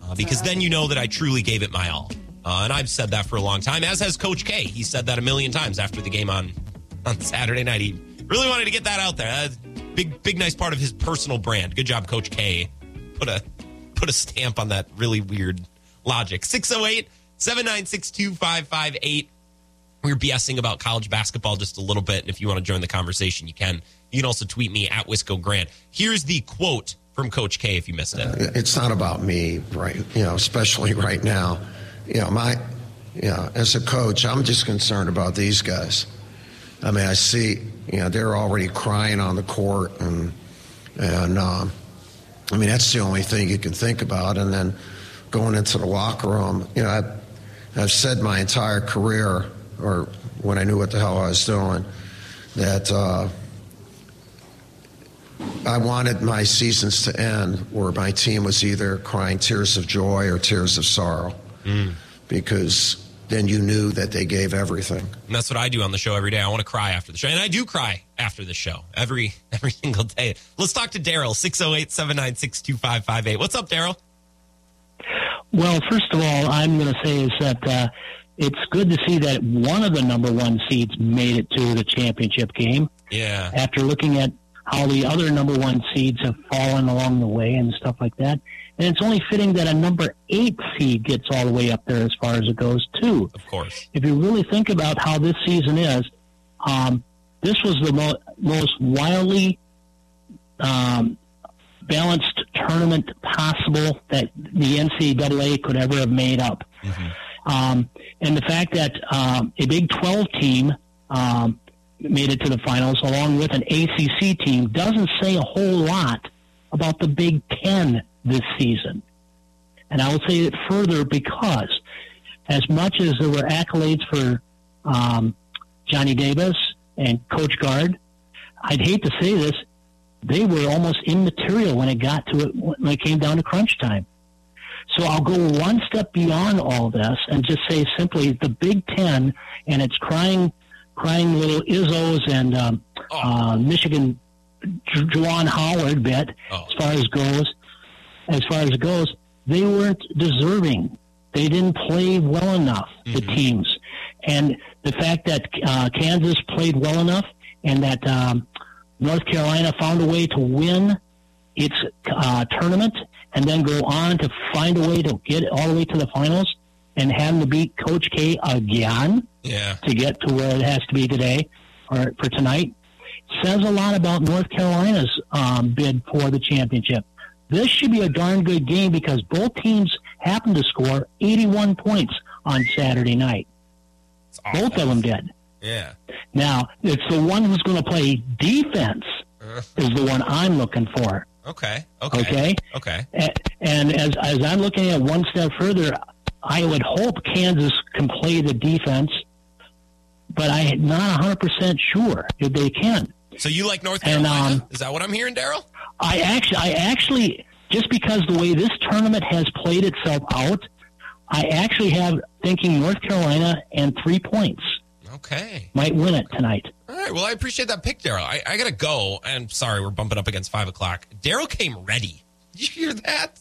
[SPEAKER 4] uh, because then you know that I truly gave it my all. Uh, and I've said that for a long time, as has Coach K. He said that a million times after the game on [LAUGHS] on Saturday night. He really wanted to get that out there. That's big, big, nice part of his personal brand. Good job, Coach K. Put a put a stamp on that really weird logic. 608 796 2558. We're BSing about college basketball just a little bit. And if you want to join the conversation, you can. You can also tweet me at Wisco Grant. Here's the quote from Coach K if you missed it.
[SPEAKER 5] It's not about me, right? You know, especially right now. You know, my, you know, as a coach, I'm just concerned about these guys. I mean, I see, you know, they're already crying on the court, and and um, I mean, that's the only thing you can think about. And then going into the locker room, you know, I've, I've said my entire career, or when I knew what the hell I was doing, that. Uh, I wanted my seasons to end where my team was either crying tears of joy or tears of sorrow because then you knew that they gave everything.
[SPEAKER 4] And that's what I do on the show every day. I want to cry after the show. And I do cry after the show every [LAUGHS] every single day. Let's talk to Daryl, 608 796 2558. What's up, Daryl?
[SPEAKER 8] Well, first of all, I'm going to say is that uh, it's good to see that one of the number one seeds made it to the championship game
[SPEAKER 4] Yeah.
[SPEAKER 8] after looking at how the other number one seeds have fallen along the way and stuff like that. And it's only fitting that a number eight seed gets all the way up there as far as it goes, too.
[SPEAKER 4] Of course.
[SPEAKER 8] If you really think about how this season is, um, this was the mo- most wildly um, balanced tournament possible that the NCAA could ever have made up. Um, and the fact that um, a Big 12 team um, made it to the finals along with an ACC team doesn't say a whole lot about the Big 10 this season. And I will say it further because as much as there were accolades for um, Johnny Davis and Coach Gard, I'd hate to say this, they were almost immaterial when it got to it when it came down to crunch time. So I'll go one step beyond all this and just say simply the Big Ten and its crying, crying little Izzos and um,
[SPEAKER 4] Oh.
[SPEAKER 8] uh, Michigan Juwan Howard bit
[SPEAKER 4] Oh.
[SPEAKER 8] as far as goes. As far as it goes, they weren't deserving. They didn't play well enough. The teams, and the fact that uh, Kansas played well enough, and that um, North Carolina found a way to win its uh, tournament and then go on to find a way to get all the way to the finals and having to beat Coach K again
[SPEAKER 4] Yeah.
[SPEAKER 8] to get to where it has to be today or for tonight says a lot about North Carolina's um, bid for the championship. This should be a darn good game because both teams happen to score 81 points on Saturday night. Both of them did.
[SPEAKER 4] Yeah.
[SPEAKER 8] Now, it's the one who's going to play defense is the one I'm looking for.
[SPEAKER 4] Okay. Okay.
[SPEAKER 8] Okay.
[SPEAKER 4] Okay.
[SPEAKER 8] And as as I'm looking at one step further, I would hope Kansas can play the defense, but I'm not 100 percent sure if they can.
[SPEAKER 4] So you like North
[SPEAKER 8] And,
[SPEAKER 4] Carolina?
[SPEAKER 8] um,
[SPEAKER 4] Is that what I'm hearing, Daryl?
[SPEAKER 8] I actually, I actually, just because the way this tournament has played itself out, I actually have thinking North Carolina and three points
[SPEAKER 4] Okay.
[SPEAKER 8] might win it tonight.
[SPEAKER 4] All right. Well, I appreciate that pick, Daryl. I, I got to go. And sorry, we're bumping up against five o'clock. Daryl came ready. Did you hear that?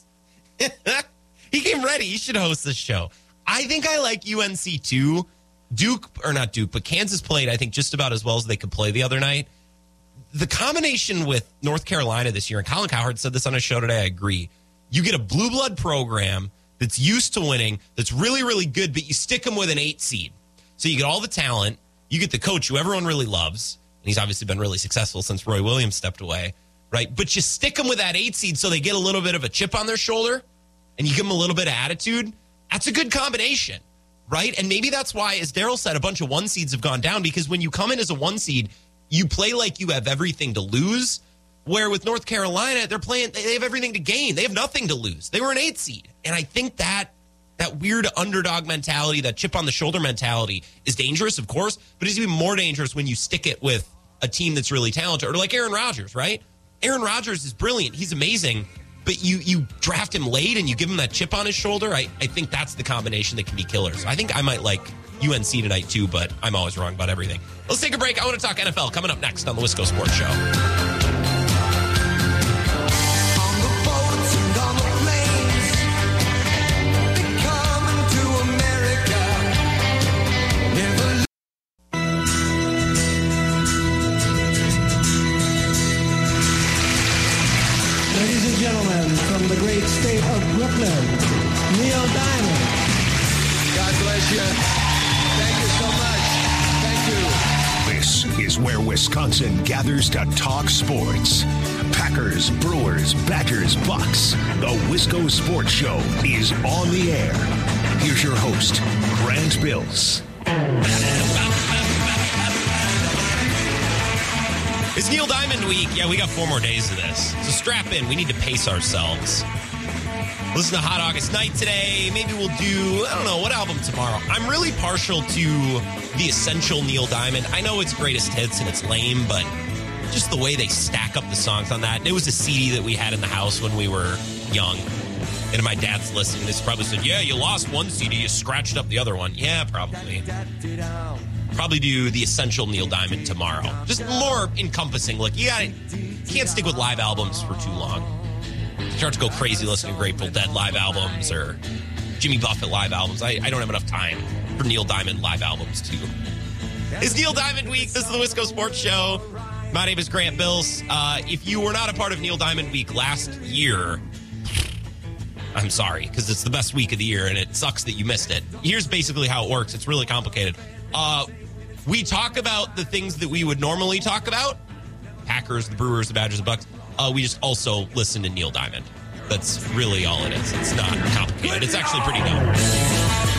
[SPEAKER 4] [LAUGHS] he came ready. He should host this show. I think I like UNC too. Duke or not Duke, but Kansas played I think just about as well as they could play the other night. The combination with North Carolina this year, and Colin Cowherd said this on a show today. I agree. You get a blue blood program that's used to winning, that's really really good, but you stick them with an eight seed. So you get all the talent, you get the coach who everyone really loves, and he's obviously been really successful since Roy Williams stepped away, right? But you stick them with that eight seed so they get a little bit of a chip on their shoulder, and you give them a little bit of attitude. That's a good combination right? And maybe that's why, as Daryl said, a bunch of one seeds have gone down because when you come in as a one seed, you play like you have everything to lose. Where with North Carolina, they're playing, they have everything to gain. They have nothing to lose. They were an eight seed. And I think that that weird underdog mentality, that chip on the shoulder mentality is dangerous, of course, but it's even more dangerous when you stick it with a team that's really talented, or like Aaron Rodgers, right? Aaron Rodgers is brilliant. He's amazing but you you draft him late and you give him that chip on his shoulder, I, I think that's the combination that can be killers. I think I might like UNC tonight too, but I'm always wrong about everything. Let's take a break. I want to talk NFL coming up next on the Wisco Sports Show.
[SPEAKER 3] Gathers to talk sports. Packers, Brewers, Badgers, Bucks. The Wisco Sports Show is on the air. Here's your host, Grant Bills.
[SPEAKER 4] It's Neil Diamond week. Yeah, we got four more days of this. So strap in. We need to pace ourselves. Listen to Hot August Night today. Maybe we'll do, I don't know, what album tomorrow? I'm really partial to the essential Neil Diamond. I know it's greatest hits and it's lame, but just the way they stack up the songs on that. It was a CD that we had in the house when we were young. And my dad's listening. This probably said, Yeah, you lost one CD, you scratched up the other one. Yeah, probably. Probably do the essential Neil Diamond tomorrow. Just more encompassing. Like, you got can't stick with live albums for too long. Start to go crazy listening to Grateful Dead live albums or Jimmy Buffett live albums. I, I don't have enough time for Neil Diamond live albums too. It's Neil Diamond Week. This is the Wisco Sports Show. My name is Grant Bills. Uh, if you were not a part of Neil Diamond Week last year, I'm sorry because it's the best week of the year and it sucks that you missed it. Here's basically how it works. It's really complicated. Uh, we talk about the things that we would normally talk about Packers, the Brewers, the Badgers, the Bucks. Uh, we just also listen to Neil Diamond. That's really all it is. It's not complicated. It's actually pretty dope.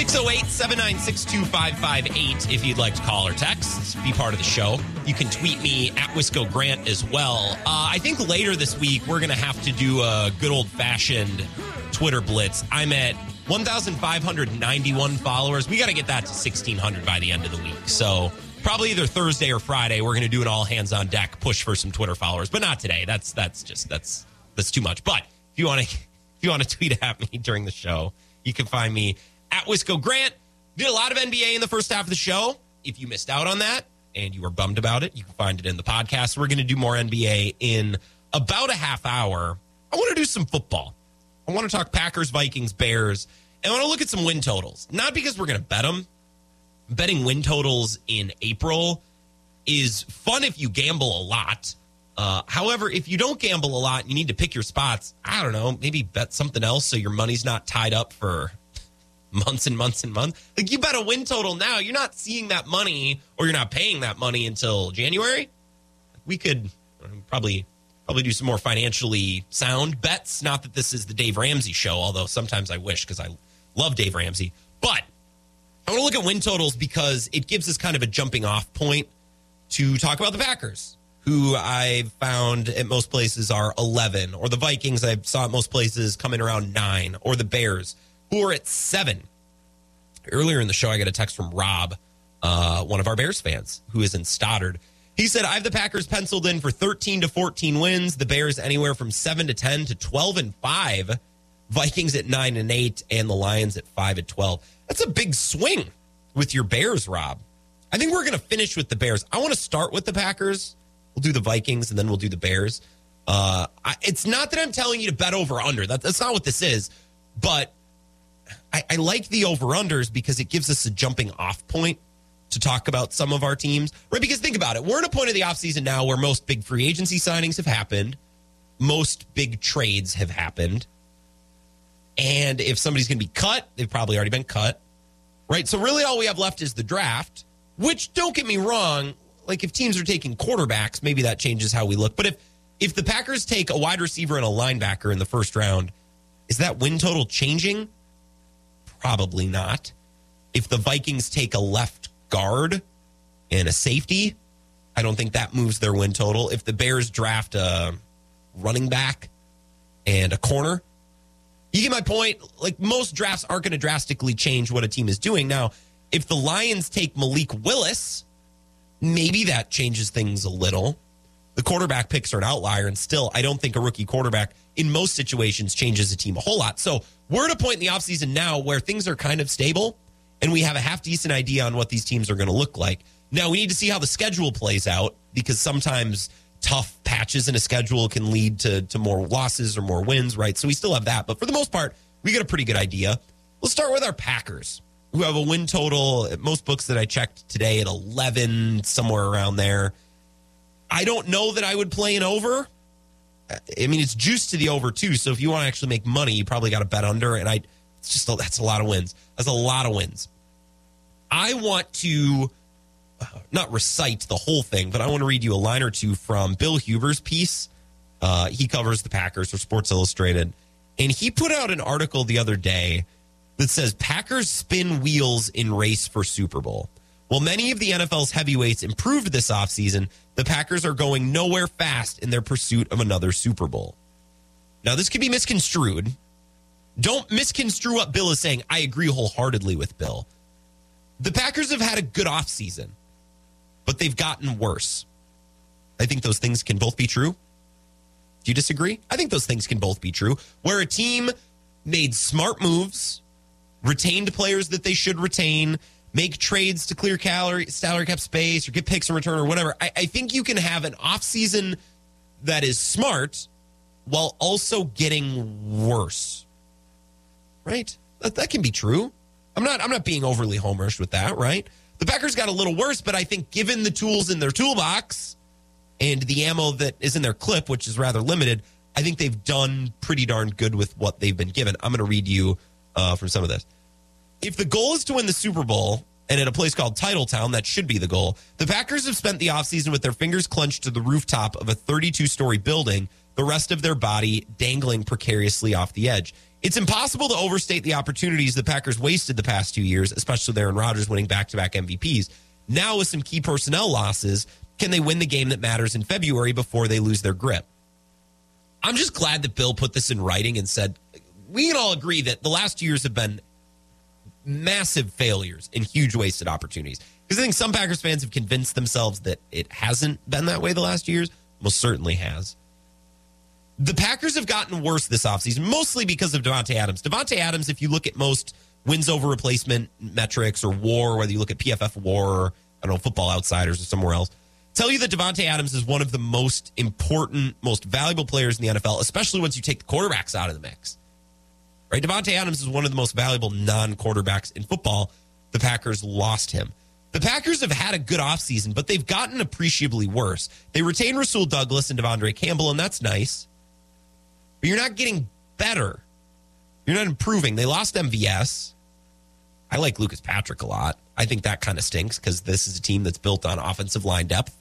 [SPEAKER 4] 608 796 2558 if you'd like to call or text, be part of the show. You can tweet me at Wisco Grant as well. Uh, I think later this week, we're going to have to do a good old fashioned Twitter blitz. I'm at 1,591 followers. We got to get that to 1,600 by the end of the week. So probably either Thursday or Friday, we're going to do an all hands on deck push for some Twitter followers, but not today. That's that's just that's that's too much. But if you want to [LAUGHS] if you want to tweet at me during the show, you can find me at Wisco Grant. Did a lot of NBA in the first half of the show. If you missed out on that and you were bummed about it, you can find it in the podcast. We're going to do more NBA in about a half hour. I want to do some football. I want to talk Packers, Vikings, Bears, and I want to look at some win totals. Not because we're going to bet them. Betting win totals in April is fun if you gamble a lot. Uh, however, if you don't gamble a lot you need to pick your spots, I don't know, maybe bet something else so your money's not tied up for months and months and months. Like you bet a win total now, you're not seeing that money or you're not paying that money until January. We could um, probably probably do some more financially sound bets. Not that this is the Dave Ramsey show, although sometimes I wish because I love Dave Ramsey. But I want to look at win totals because it gives us kind of a jumping off point to talk about the Packers, who I've found at most places are 11, or the Vikings I saw at most places coming around nine, or the Bears, who are at seven. Earlier in the show, I got a text from Rob, uh, one of our Bears fans, who is in Stoddard. He said, I have the Packers penciled in for 13 to 14 wins, the Bears anywhere from 7 to 10 to 12 and 5, Vikings at 9 and 8, and the Lions at 5 and 12. That's a big swing with your Bears, Rob. I think we're going to finish with the Bears. I want to start with the Packers. We'll do the Vikings and then we'll do the Bears. Uh, I, it's not that I'm telling you to bet over under. That, that's not what this is. But I, I like the over unders because it gives us a jumping off point to talk about some of our teams, right? Because think about it. We're at a point of the offseason now where most big free agency signings have happened, most big trades have happened. And if somebody's going to be cut, they've probably already been cut, right? So really all we have left is the draft, which don't get me wrong, like if teams are taking quarterbacks, maybe that changes how we look. But if if the Packers take a wide receiver and a linebacker in the first round, is that win total changing? Probably not. If the Vikings take a left guard and a safety, I don't think that moves their win total. If the Bears draft a running back and a corner, you get my point. Like most drafts aren't going to drastically change what a team is doing. Now, if the Lions take Malik Willis, maybe that changes things a little. The quarterback picks are an outlier, and still, I don't think a rookie quarterback in most situations changes a team a whole lot. So we're at a point in the offseason now where things are kind of stable, and we have a half decent idea on what these teams are going to look like. Now, we need to see how the schedule plays out because sometimes tough patches in a schedule can lead to, to more losses or more wins, right? So we still have that. But for the most part, we got a pretty good idea. Let's start with our Packers, who have a win total at most books that I checked today at 11, somewhere around there. I don't know that I would play an over. I mean, it's juiced to the over too. So if you want to actually make money, you probably got to bet under. And I, it's just that's a lot of wins. That's a lot of wins. I want to uh, not recite the whole thing, but I want to read you a line or two from Bill Huber's piece. Uh, he covers the Packers for Sports Illustrated, and he put out an article the other day that says Packers spin wheels in race for Super Bowl. While many of the NFL's heavyweights improved this offseason, the Packers are going nowhere fast in their pursuit of another Super Bowl. Now, this could be misconstrued. Don't misconstrue what Bill is saying. I agree wholeheartedly with Bill. The Packers have had a good offseason, but they've gotten worse. I think those things can both be true. Do you disagree? I think those things can both be true. Where a team made smart moves, retained players that they should retain, make trades to clear calorie, salary cap space or get picks in return or whatever. I, I think you can have an offseason that is smart while also getting worse. Right? That, that can be true. I'm not I'm not being overly homerish with that, right? The Packers got a little worse, but I think given the tools in their toolbox and the ammo that is in their clip, which is rather limited, I think they've done pretty darn good with what they've been given. I'm going to read you uh, from some of this if the goal is to win the Super Bowl, and at a place called Titletown, that should be the goal. The Packers have spent the offseason with their fingers clenched to the rooftop of a 32 story building, the rest of their body dangling precariously off the edge. It's impossible to overstate the opportunities the Packers wasted the past two years, especially Aaron Rodgers winning back to back MVPs. Now, with some key personnel losses, can they win the game that matters in February before they lose their grip? I'm just glad that Bill put this in writing and said, we can all agree that the last two years have been massive failures and huge wasted opportunities. Because I think some Packers fans have convinced themselves that it hasn't been that way the last years. Most certainly has. The Packers have gotten worse this offseason, mostly because of Davante Adams. Davante Adams, if you look at most wins over replacement metrics or war, whether you look at PFF war or I don't know, football outsiders or somewhere else, tell you that Davante Adams is one of the most important, most valuable players in the NFL, especially once you take the quarterbacks out of the mix right? Davante Adams is one of the most valuable non quarterbacks in football. The Packers lost him. The Packers have had a good offseason, but they've gotten appreciably worse. They retain Rasul Douglas and De'Vondre Campbell, and that's nice. But you're not getting better. You're not improving. They lost MVS. I like Lucas Patrick a lot. I think that kind of stinks because this is a team that's built on offensive line depth.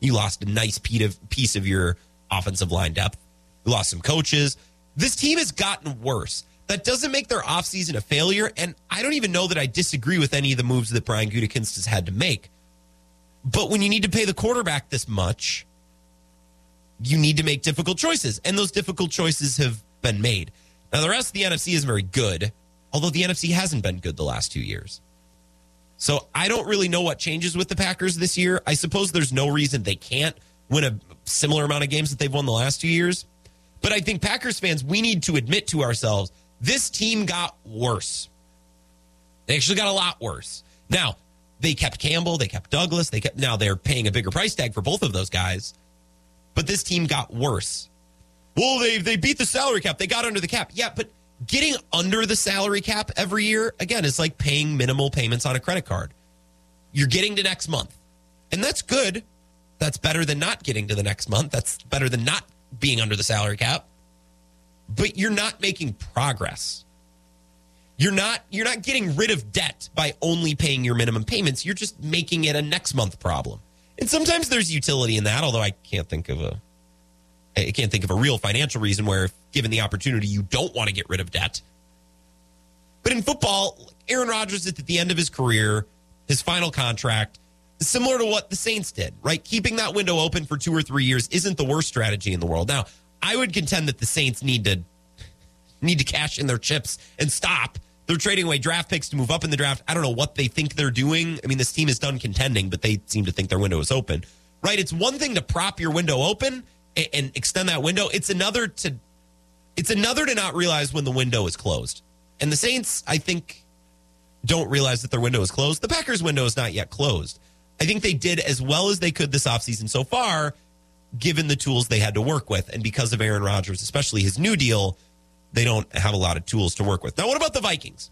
[SPEAKER 4] You lost a nice piece of your offensive line depth. You lost some coaches. This team has gotten worse. That doesn't make their offseason a failure. And I don't even know that I disagree with any of the moves that Brian Gutekunst has had to make. But when you need to pay the quarterback this much, you need to make difficult choices. And those difficult choices have been made. Now, the rest of the NFC is very good, although the NFC hasn't been good the last two years. So I don't really know what changes with the Packers this year. I suppose there's no reason they can't win a similar amount of games that they've won the last two years. But I think Packers fans, we need to admit to ourselves this team got worse. They actually got a lot worse. Now, they kept Campbell, they kept Douglas, they kept now they're paying a bigger price tag for both of those guys. But this team got worse. well, they they beat the salary cap. They got under the cap. Yeah, but getting under the salary cap every year again is like paying minimal payments on a credit card. You're getting to next month, and that's good. That's better than not getting to the next month. That's better than not being under the salary cap. But you're not making progress. You're not you're not getting rid of debt by only paying your minimum payments. You're just making it a next month problem. And sometimes there's utility in that, although I can't think of a I can't think of a real financial reason where, given the opportunity, you don't want to get rid of debt. But in football, Aaron Rodgers is at the end of his career, his final contract, similar to what the Saints did, right? Keeping that window open for two or three years isn't the worst strategy in the world. Now, I would contend that the Saints need to need to cash in their chips and stop. They're trading away draft picks to move up in the draft. I don't know what they think they're doing. I mean, this team is done contending, but they seem to think their window is open. Right? It's one thing to prop your window open and, and extend that window. It's another to it's another to not realize when the window is closed. And the Saints, I think, don't realize that their window is closed. The Packers' window is not yet closed. I think they did as well as they could this offseason so far, given the tools they had to work with. And because of Aaron Rodgers, especially his new deal, they don't have a lot of tools to work with. Now, what about the Vikings?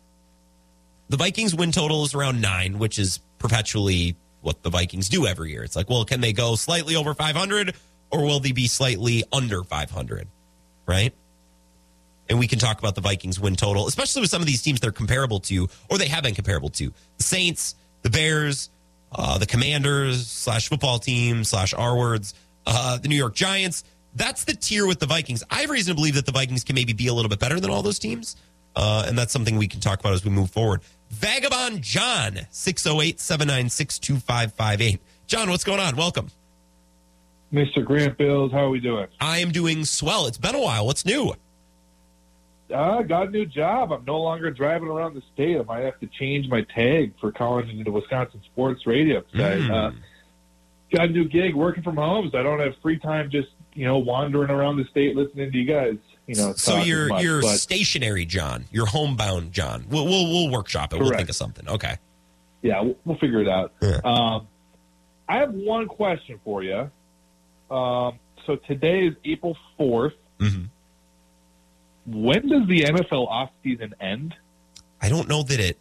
[SPEAKER 4] The Vikings win total is around nine, which is perpetually what the Vikings do every year. It's like, well, can they go slightly over 500 or will they be slightly under 500? Right? And we can talk about the Vikings win total, especially with some of these teams they're comparable to, or they have been comparable to. The Saints, the Bears, uh, the Commanders slash football team slash R words, uh, the New York Giants. That's the tier with the Vikings. I have reason to believe that the Vikings can maybe be a little bit better than all those teams. Uh, and that's something we can talk about as we move forward. Vagabond John, 608 796 2558. John, what's going on? Welcome.
[SPEAKER 9] Mr. Grant Bills, how are we doing?
[SPEAKER 4] I am doing swell. It's been a while. What's new?
[SPEAKER 9] I uh, got a new job. I'm no longer driving around the state. I might have to change my tag for calling into Wisconsin Sports Radio. Mm. Uh, got a new gig working from home, so I don't have free time just you know wandering around the state listening to you guys. You know,
[SPEAKER 4] so you're much, you're but, stationary, John. You're homebound, John. We'll we'll, we'll workshop it. Correct. We'll think of something. Okay.
[SPEAKER 9] Yeah, we'll, we'll figure it out. Yeah. Um, I have one question for you. Um, so today is April 4th. Mm-hmm. When does the NFL offseason end?
[SPEAKER 4] I don't know that it.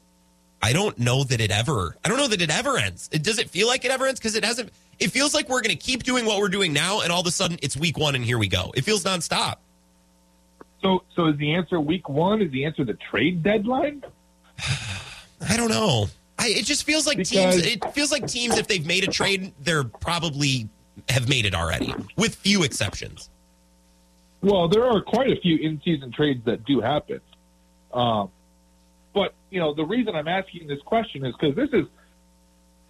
[SPEAKER 4] I don't know that it ever. I don't know that it ever ends. It does it feel like it ever ends because it hasn't. It feels like we're going to keep doing what we're doing now, and all of a sudden it's week one, and here we go. It feels nonstop.
[SPEAKER 9] So, so is the answer week one? Is the answer the trade deadline? [SIGHS]
[SPEAKER 4] I don't know. I, it just feels like because, teams. It feels like teams. If they've made a trade, they're probably have made it already, with few exceptions.
[SPEAKER 9] Well, there are quite a few in-season trades that do happen. Um, but you know, the reason I'm asking this question is because this is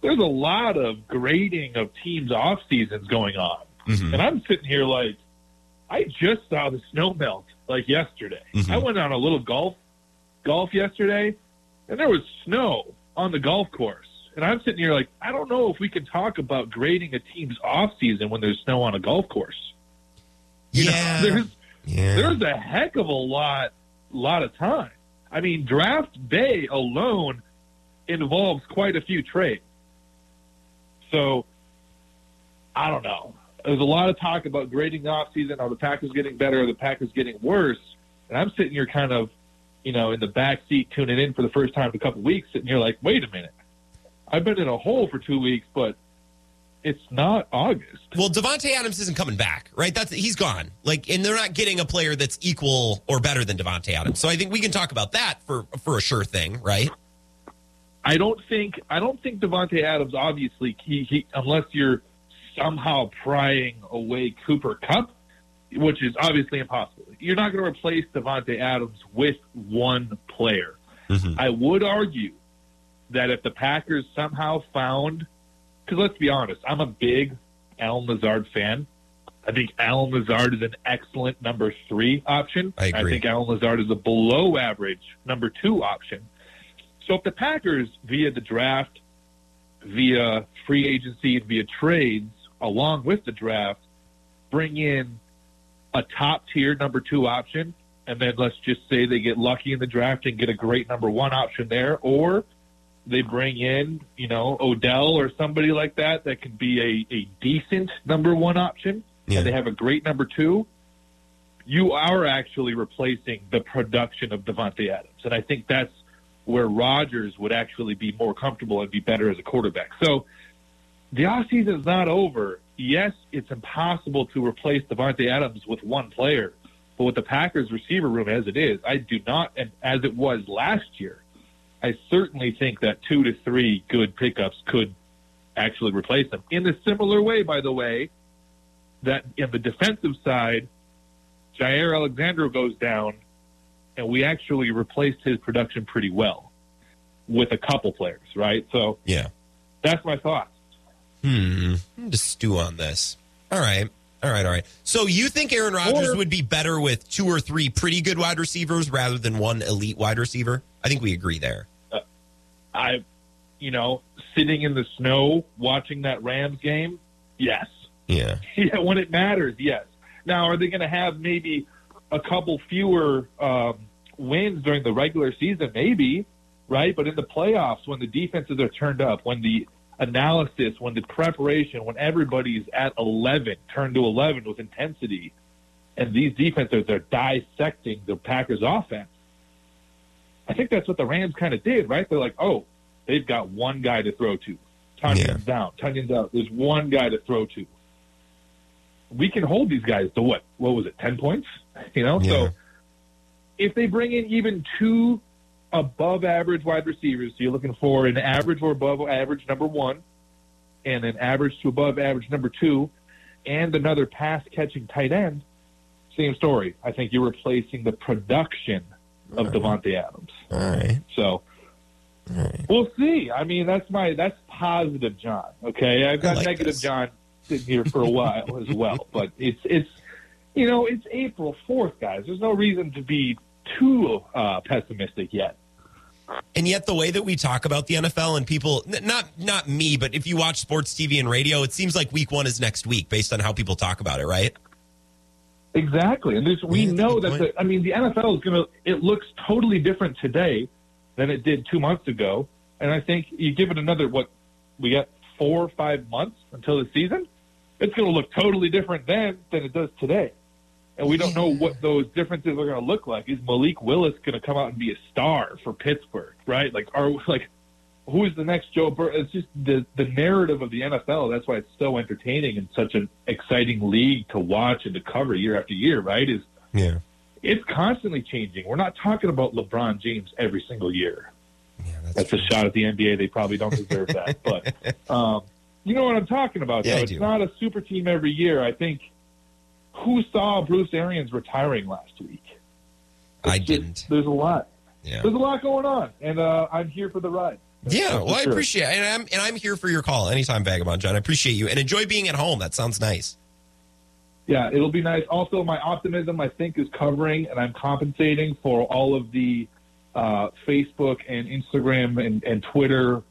[SPEAKER 9] there's a lot of grading of teams' off seasons going on, mm-hmm. and I'm sitting here like I just saw the snow melt like yesterday. Mm-hmm. I went on a little golf golf yesterday, and there was snow on the golf course. And I'm sitting here like, I don't know if we can talk about grading a team's off season when there's snow on a golf course. You yeah. Know, [LAUGHS] there's yeah. there's a heck of a lot lot of time. I mean, draft day alone involves quite a few trades. So I don't know. There's a lot of talk about grading the offseason, are the Packers getting better, are the Packers getting worse? And I'm sitting here kind of, you know, in the back seat tuning in for the first time in a couple of weeks, sitting here like, wait a minute. I've been in a hole for two weeks, but it's not August.
[SPEAKER 4] Well, Davante Adams isn't coming back, right? That's he's gone. Like, and they're not getting a player that's equal or better than Davante Adams. So I think we can talk about that for for a sure thing, right?
[SPEAKER 9] I don't think I don't think Davante Adams. Obviously, he, he unless you're somehow prying away Cooper Kupp, which is obviously impossible. You're not going to replace Davante Adams with one player. Mm-hmm. I would argue that if the Packers somehow found because let's be honest, I'm a big Allen Lazard fan. I think Allen Lazard is an excellent number three option.
[SPEAKER 4] I, I
[SPEAKER 9] think Allen Lazard is a below average number two option. So if the Packers, via the draft, via free agency, via trades, along with the draft, bring in a top tier number two option, and then let's just say they get lucky in the draft and get a great number one option there, or they bring in, you know, Odell or somebody like that that can be a, a decent number one option, yeah. and they have a great number two. you are actually replacing the production of Davante Adams, and I think that's where Rodgers would actually be more comfortable and be better as a quarterback. So the offseason is not over. Yes, it's impossible to replace Davante Adams with one player, but with the Packers receiver room as it is, I do not, and as it was last year, I certainly think that two to three good pickups could actually replace them. In a similar way, by the way, that in the defensive side, Jaire Alexander goes down, and we actually replaced his production pretty well with a couple players, right? So
[SPEAKER 4] Yeah.
[SPEAKER 9] that's my thoughts.
[SPEAKER 4] Hmm. I'm just stew on this. All right. All right. All right. So you think Aaron Rodgers
[SPEAKER 9] Or-
[SPEAKER 4] would be better with two or three pretty good wide receivers rather than one elite wide receiver? I think we agree there.
[SPEAKER 9] I, you know, sitting in the snow watching that Rams game, yes.
[SPEAKER 4] Yeah. [LAUGHS]
[SPEAKER 9] Yeah, when it matters, yes. Now, are they going to have maybe a couple fewer um, wins during the regular season? Maybe, right? But in the playoffs, when the defenses are turned up, when the analysis, when the preparation, when everybody's at 11, turned to 11 with intensity, and these defenses are dissecting the Packers' offense, I think that's what the Rams kind of did, right? They're like, oh, they've got one guy to throw to. Tonyan's down. Tonyan's out. There's one guy to throw to. We can hold these guys to what? What was it? Ten points? You know.
[SPEAKER 4] Yeah.
[SPEAKER 9] So if they bring in even two above average wide receivers, so you're looking for an average or above average number one, and an average to above average number two, and another pass catching tight end. Same story. I think you're replacing the production of Davante Adams.
[SPEAKER 4] All right.
[SPEAKER 9] So we'll see. I mean, that's my that's positive John. Okay, I've got
[SPEAKER 4] like
[SPEAKER 9] negative
[SPEAKER 4] this.
[SPEAKER 9] John sitting here for a while as well, [LAUGHS] but it's it's you know it's April fourth, guys. There's no reason to be too uh, pessimistic yet.
[SPEAKER 4] And yet, the way that we talk about the NFL and people, not not me, but if you watch sports TV and radio, it seems like Week One is next week based on how people talk about it, right?
[SPEAKER 9] Exactly, and there's, we know that. The, I mean, the NFL is going to. It looks totally different today than it did two months ago, and I think you give it another what we got four or five months until the season. It's going to look totally different then than it does today, and we don't know what those differences are going to look like. Is Malik Willis going to come out and be a star for Pittsburgh? Right? Like, are like who is the next Joe Burrow? It's just the the narrative of the NFL. That's why it's so entertaining and such an exciting league to watch and to cover year after year. Right? Is
[SPEAKER 4] Yeah.
[SPEAKER 9] it's constantly changing. We're not talking about LeBron James every single year.
[SPEAKER 4] Yeah, that's,
[SPEAKER 9] That's a shot at the NBA. They probably don't deserve that, [LAUGHS] but um, you know what I'm talking about.
[SPEAKER 4] Yeah,
[SPEAKER 9] though. It's not a super team every year. I think who saw Bruce Arians retiring last week?
[SPEAKER 4] I
[SPEAKER 9] It's just-
[SPEAKER 4] didn't.
[SPEAKER 9] There's a lot.
[SPEAKER 4] Yeah.
[SPEAKER 9] There's a lot going on, and uh, I'm here for the ride.
[SPEAKER 4] Yeah, well, I
[SPEAKER 9] sure.
[SPEAKER 4] appreciate it. And I'm, and I'm here for your call anytime, Vagabond John. I appreciate you and enjoy being at home. That sounds nice.
[SPEAKER 9] Yeah, it'll be nice. Also, my optimism, I think, is covering, and I'm compensating for all of the uh, Facebook and Instagram and, and Twitter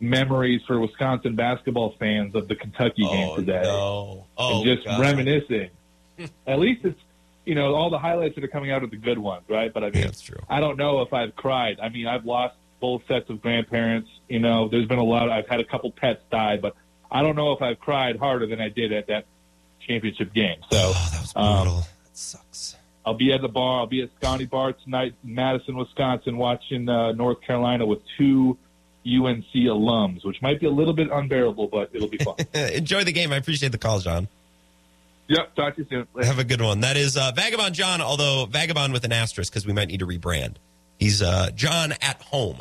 [SPEAKER 9] memories for Wisconsin basketball fans of the Kentucky game today,
[SPEAKER 4] no. Oh,
[SPEAKER 9] and just
[SPEAKER 4] God.
[SPEAKER 9] reminiscing. [LAUGHS] At least it's you know all the highlights that are coming out are the good ones, right? But I mean,
[SPEAKER 4] Yeah, that's true.
[SPEAKER 9] I don't know if I've cried. I mean, I've lost both sets of grandparents. You know, there's been a lot. I've had a couple pets die, but I don't know if I've cried harder than I did at that championship game. So
[SPEAKER 4] Oh, that was
[SPEAKER 9] um,
[SPEAKER 4] brutal. that sucks.
[SPEAKER 9] I'll be at the bar. I'll be at Scotty Bar tonight in Madison, Wisconsin, watching uh, North Carolina with two UNC alums, which might be a little bit unbearable, but it'll be fun. [LAUGHS]
[SPEAKER 4] enjoy the game. I appreciate the call, John.
[SPEAKER 9] yep. Talk to you soon. Later.
[SPEAKER 4] Have a good one. That is uh, Vagabond John, although Vagabond with an asterisk because we might need to rebrand. He's uh, John at home.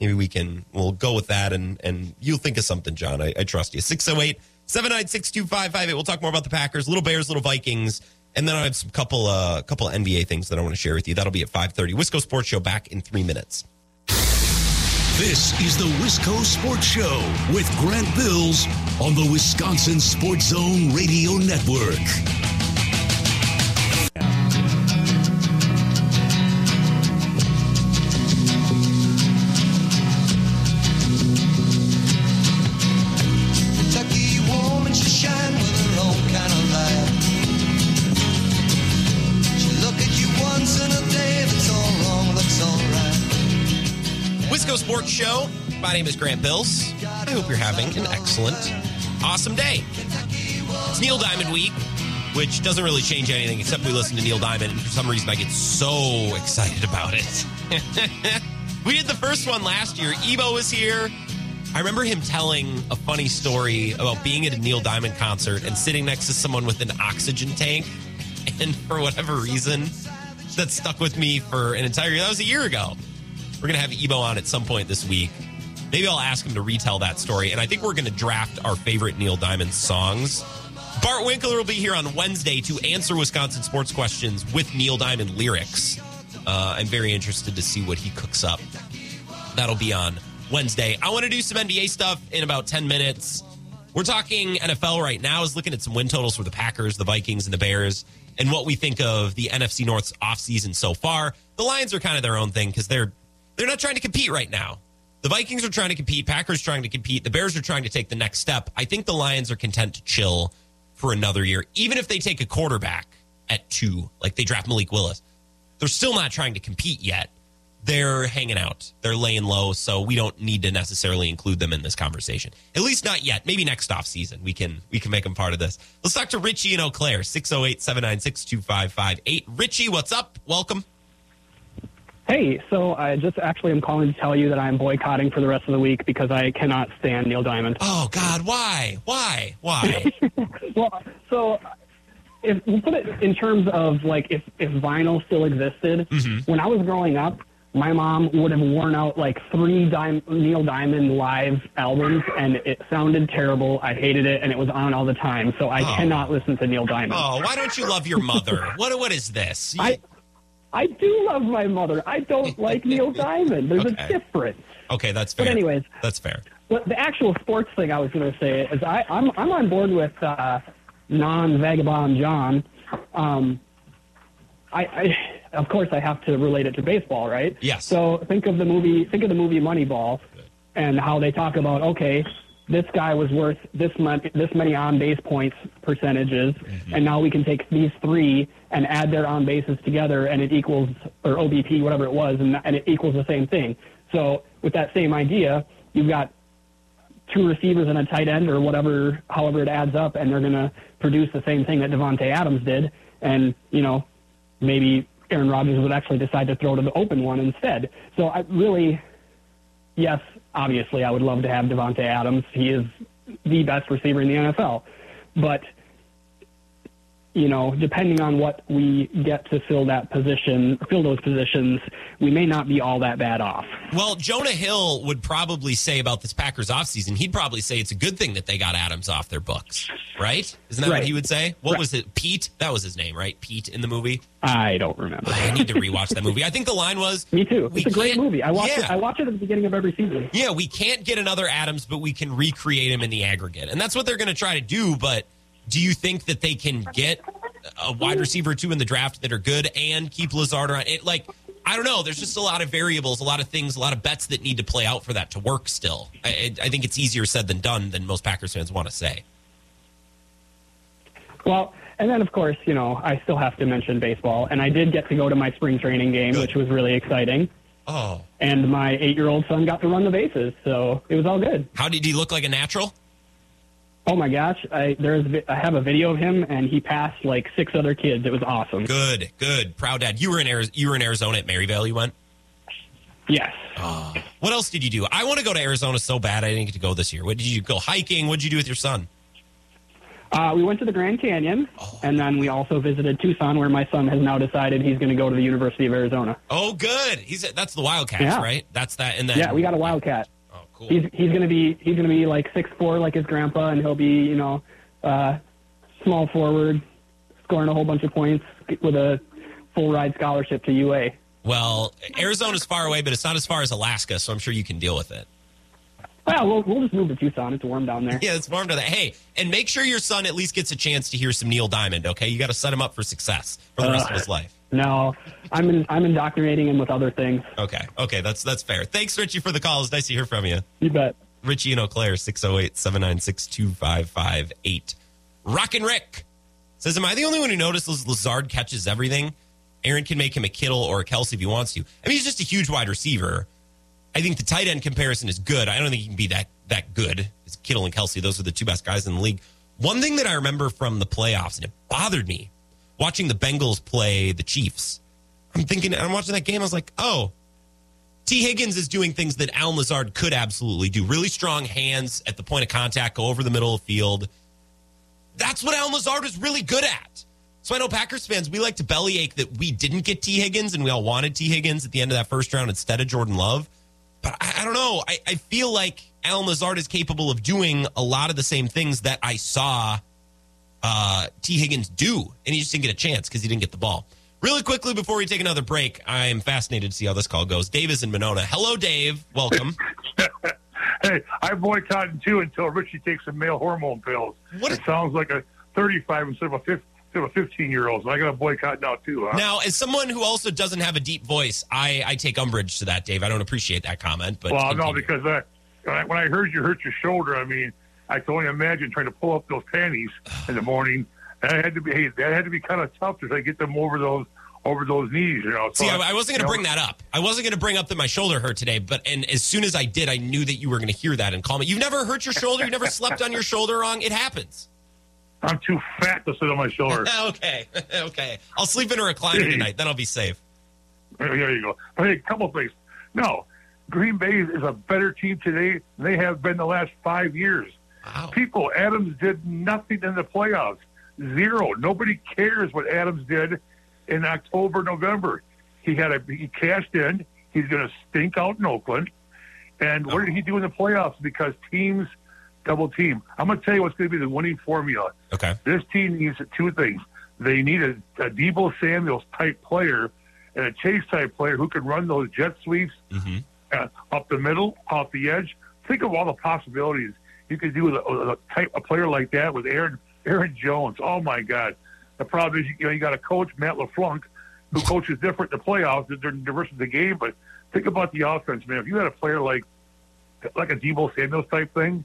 [SPEAKER 4] Maybe we can, we'll go with that and, and you'll think of something, John. I, I trust you. 608 796 2558. We'll talk more about the Packers, little Bears, little Vikings. And then I have some couple, uh, couple NBA things that I want to share with you. That'll be at 530. Wisco Sports Show back in three minutes.
[SPEAKER 3] This is the Wisco Sports Show with Grant Bills on the Wisconsin Sports Zone Radio Network.
[SPEAKER 4] My name is Grant Bills. I hope you're having an excellent, awesome day. It's Neil Diamond Week. which doesn't really change anything except we listen to Neil Diamond, and for some reason I get so excited about it. [LAUGHS] we did the first one last year. Ebo was here. I remember him telling a funny story about being at a Neil Diamond concert and sitting next to someone with an oxygen tank. [LAUGHS] And for whatever reason, that stuck with me for an entire year. That was a year ago. We're going to have Ebo on at some point this week. Maybe I'll ask him to retell that story. And I think we're going to draft our favorite Neil Diamond songs. Bart Winkler will be here on Wednesday to answer Wisconsin sports questions with Neil Diamond lyrics. Uh, I'm very interested to see what he cooks up. That'll be on Wednesday. I want to do some NBA stuff in about 10 minutes. We're talking NFL right now, is looking at some win totals for the Packers, the Vikings, and the Bears, and what we think of the NFC North's offseason so far. The Lions are kind of their own thing because they're they're not trying to compete right now. The Vikings are trying to compete, Packers trying to compete, the Bears are trying to take the next step. I think the Lions are content to chill for another year, even if they take a quarterback at two, like they draft Malik Willis. They're still not trying to compete yet they're hanging out. They're laying low, so we don't need to necessarily include them in this conversation. At least not yet. Maybe next off season we can we can make them part of this. Let's talk to Richie and Eau Claire, 608-796-2558. Richie, what's up? Welcome.
[SPEAKER 10] Hey, so I just actually am calling to tell you that I'm boycotting for the rest of the week because I cannot stand Neil Diamond.
[SPEAKER 4] Oh God, why? Why? Why? [LAUGHS]
[SPEAKER 10] well, so if we put it in terms of like if if vinyl still existed,
[SPEAKER 4] Mm-hmm.
[SPEAKER 10] when I was growing up, my mom would have worn out like three Dim- Neil Diamond live albums, and it sounded terrible. I hated it, and it was on all the time. So I
[SPEAKER 4] Oh.
[SPEAKER 10] cannot listen to Neil Diamond.
[SPEAKER 4] oh, why don't you love your mother? What what is this? You-
[SPEAKER 10] I I do love my mother. I don't [LAUGHS] like Neil Diamond. There's
[SPEAKER 4] Okay.
[SPEAKER 10] a difference.
[SPEAKER 4] okay, that's fair.
[SPEAKER 10] But anyways,
[SPEAKER 4] that's fair.
[SPEAKER 10] But the actual sports thing I was going to say is I, I'm I'm on board with uh, non-vagabond John. Um, I, I of course I have to relate it to baseball, right?
[SPEAKER 4] Yes.
[SPEAKER 10] So think of the movie think of the movie Moneyball, and how they talk about okay, this guy was worth this much this many on base points percentages, mm-hmm. and now we can take these three and add their on bases together, and it equals or OBP whatever it was, and, and it equals the same thing. So with that same idea, you've got two receivers and a tight end or whatever, however it adds up, and they're going to produce the same thing that Davante Adams did. And, you know, maybe Aaron Rodgers would actually decide to throw to the open one instead. So I really, yes, obviously I would love to have Davante Adams. He is the best receiver in the NFL. But, you know, depending on what we get to fill that position, fill those positions, we may not be all that bad off.
[SPEAKER 4] Well, Jonah Hill would probably say about this Packers offseason, he'd probably say it's a good thing that they got Adams off their books, right? Isn't that what he would say? What
[SPEAKER 10] Right.
[SPEAKER 4] was it? Pete? That was his name, right? Pete in the movie?
[SPEAKER 10] I don't remember.
[SPEAKER 4] I need to rewatch that movie. I think the line was [LAUGHS]
[SPEAKER 10] Me too. It's a great movie. I watch
[SPEAKER 4] yeah.
[SPEAKER 10] it. I watch it at the beginning of every season.
[SPEAKER 4] Yeah, we can't get another Adams, but we can recreate him in the aggregate. And that's what they're going to try to do. But do you think that they can get a wide receiver or two in the draft that are good and keep Lazard around? It, like, I don't know. There's just a lot of variables, a lot of things, a lot of bets that need to play out for that to work still. I, I think it's easier said than done than most Packers fans want to say.
[SPEAKER 10] Well, and then of course, you know, I still have to mention baseball, and I did get to go to my spring training game,
[SPEAKER 4] Good.
[SPEAKER 10] which was really exciting.
[SPEAKER 4] Oh.
[SPEAKER 10] And my eight-year-old son got to run the bases, so it was all good.
[SPEAKER 4] How did he look like a natural?
[SPEAKER 10] Oh my gosh, I there's I have a video of him, and he passed like six other kids. It was awesome.
[SPEAKER 4] Good, good. Proud dad. You were in Arizona, you were in Arizona at Maryvale, you went?
[SPEAKER 10] Yes.
[SPEAKER 4] What else did you do? I want to go to Arizona so bad I didn't get to go this year. What did you go hiking? What did you do with your son?
[SPEAKER 10] Uh, we went to the Grand Canyon,
[SPEAKER 4] Oh.
[SPEAKER 10] and then we also visited Tucson, where my son has now decided he's going to go to the University of Arizona.
[SPEAKER 4] Oh, good. He's that's the Wildcats,
[SPEAKER 10] Yeah.
[SPEAKER 4] right? That's that. And then
[SPEAKER 10] Yeah, we got a Wildcat.
[SPEAKER 4] Cool.
[SPEAKER 10] He's he's gonna be he's gonna be like six four like his grandpa, and he'll be you know uh, small forward, scoring a whole bunch of points with a full ride scholarship to UA.
[SPEAKER 4] Well, Arizona's far away, but it's not as far as Alaska, so I'm sure you can deal with it.
[SPEAKER 10] Well, we'll we'll just move to Tucson. It's warm down there. [LAUGHS]
[SPEAKER 4] Yeah, it's warm to that. Hey, and make sure your son at least gets a chance to hear some Neil Diamond. Okay, you got to set him up for success for the rest of his life.
[SPEAKER 10] No, I'm in, I'm indoctrinating him with other things.
[SPEAKER 4] Okay, okay, that's that's fair. Thanks, Richie, for the call. It's nice to hear from you.
[SPEAKER 10] You bet.
[SPEAKER 4] Richie and Eau Claire, 608-796-2558. Rockin' Rick says, Am I the only one who notices Lazard catches everything? Aaron can make him a Kittle or a Kelsey if he wants to. I mean, he's just a huge wide receiver. I think the tight end comparison is good. I don't think he can be that that good. It's Kittle and Kelsey. Those are the two best guys in the league. One thing that I remember from the playoffs, and it bothered me watching the Bengals play the Chiefs. I'm thinking, I'm watching that game. I was like, oh, T. Higgins is doing things that Alan Lazard could absolutely do. Really strong hands at the point of contact, go over the middle of the field. That's what Alan Lazard is really good at. So I know Packers fans, we like to bellyache that we didn't get T. Higgins and we all wanted T. Higgins at the end of that first round instead of Jordan Love. But I, I don't know. I, I feel like Alan Lazard is capable of doing a lot of the same things that I saw uh, T. Higgins do, and he just didn't get a chance because he didn't get the ball. Really quickly before we take another break, I'm fascinated to see how this call goes. Dave is in Monona. Hello, Dave. Welcome. [LAUGHS]
[SPEAKER 11] hey, I boycotted too until Richie takes some male hormone pills. What it sounds like a 35 instead of a 50 instead of a 15 year old. So I got a boycott now too. Huh?
[SPEAKER 4] Now, as someone who also doesn't have a deep voice, I, I take umbrage to that, Dave. I don't appreciate that comment. But
[SPEAKER 11] well, no, because uh, I, when I heard you hurt your shoulder, I mean, I can only imagine trying to pull up those panties in the morning. That had to be hey, that had to be kind of tough to try to get them over those over those knees. You know. So,
[SPEAKER 4] See, I, I wasn't going to
[SPEAKER 11] you know,
[SPEAKER 4] bring that up. I wasn't going to bring up that my shoulder hurt today, but and as soon as I did, I knew that you were going to hear that and call me. You've never hurt your shoulder. You've never slept on your shoulder wrong. It happens.
[SPEAKER 11] I'm too fat to sit on my shoulder. [LAUGHS]
[SPEAKER 4] okay, [LAUGHS] okay. I'll sleep in a recliner tonight. Then I'll be safe.
[SPEAKER 11] There you go. But hey, a couple things. No, Green Bay is a better team today than they have been the last five years.
[SPEAKER 4] Wow.
[SPEAKER 11] People, Adams did nothing in the playoffs. Zero. Nobody cares what Adams did in October, November. He had a he cashed in. He's going to stink out in Oakland. And what did he do in the playoffs? Because teams double team. I'm going to tell you what's going to be the winning formula.
[SPEAKER 4] Okay.
[SPEAKER 11] This team needs two things. They need a, a Debo Samuels type player and a Chase type player who can run those jet sweeps
[SPEAKER 4] Mm-hmm.
[SPEAKER 11] uh, up the middle, off the edge. Think of all the possibilities you could do with a, a type a player like that with Aaron Aaron Jones. Oh my God! The problem is you know you got a coach Matt LaFlunk who [LAUGHS] coaches different in the playoffs. They're diverse in the game, but think about the offense, man. If you had a player like like a Debo Samuels type thing,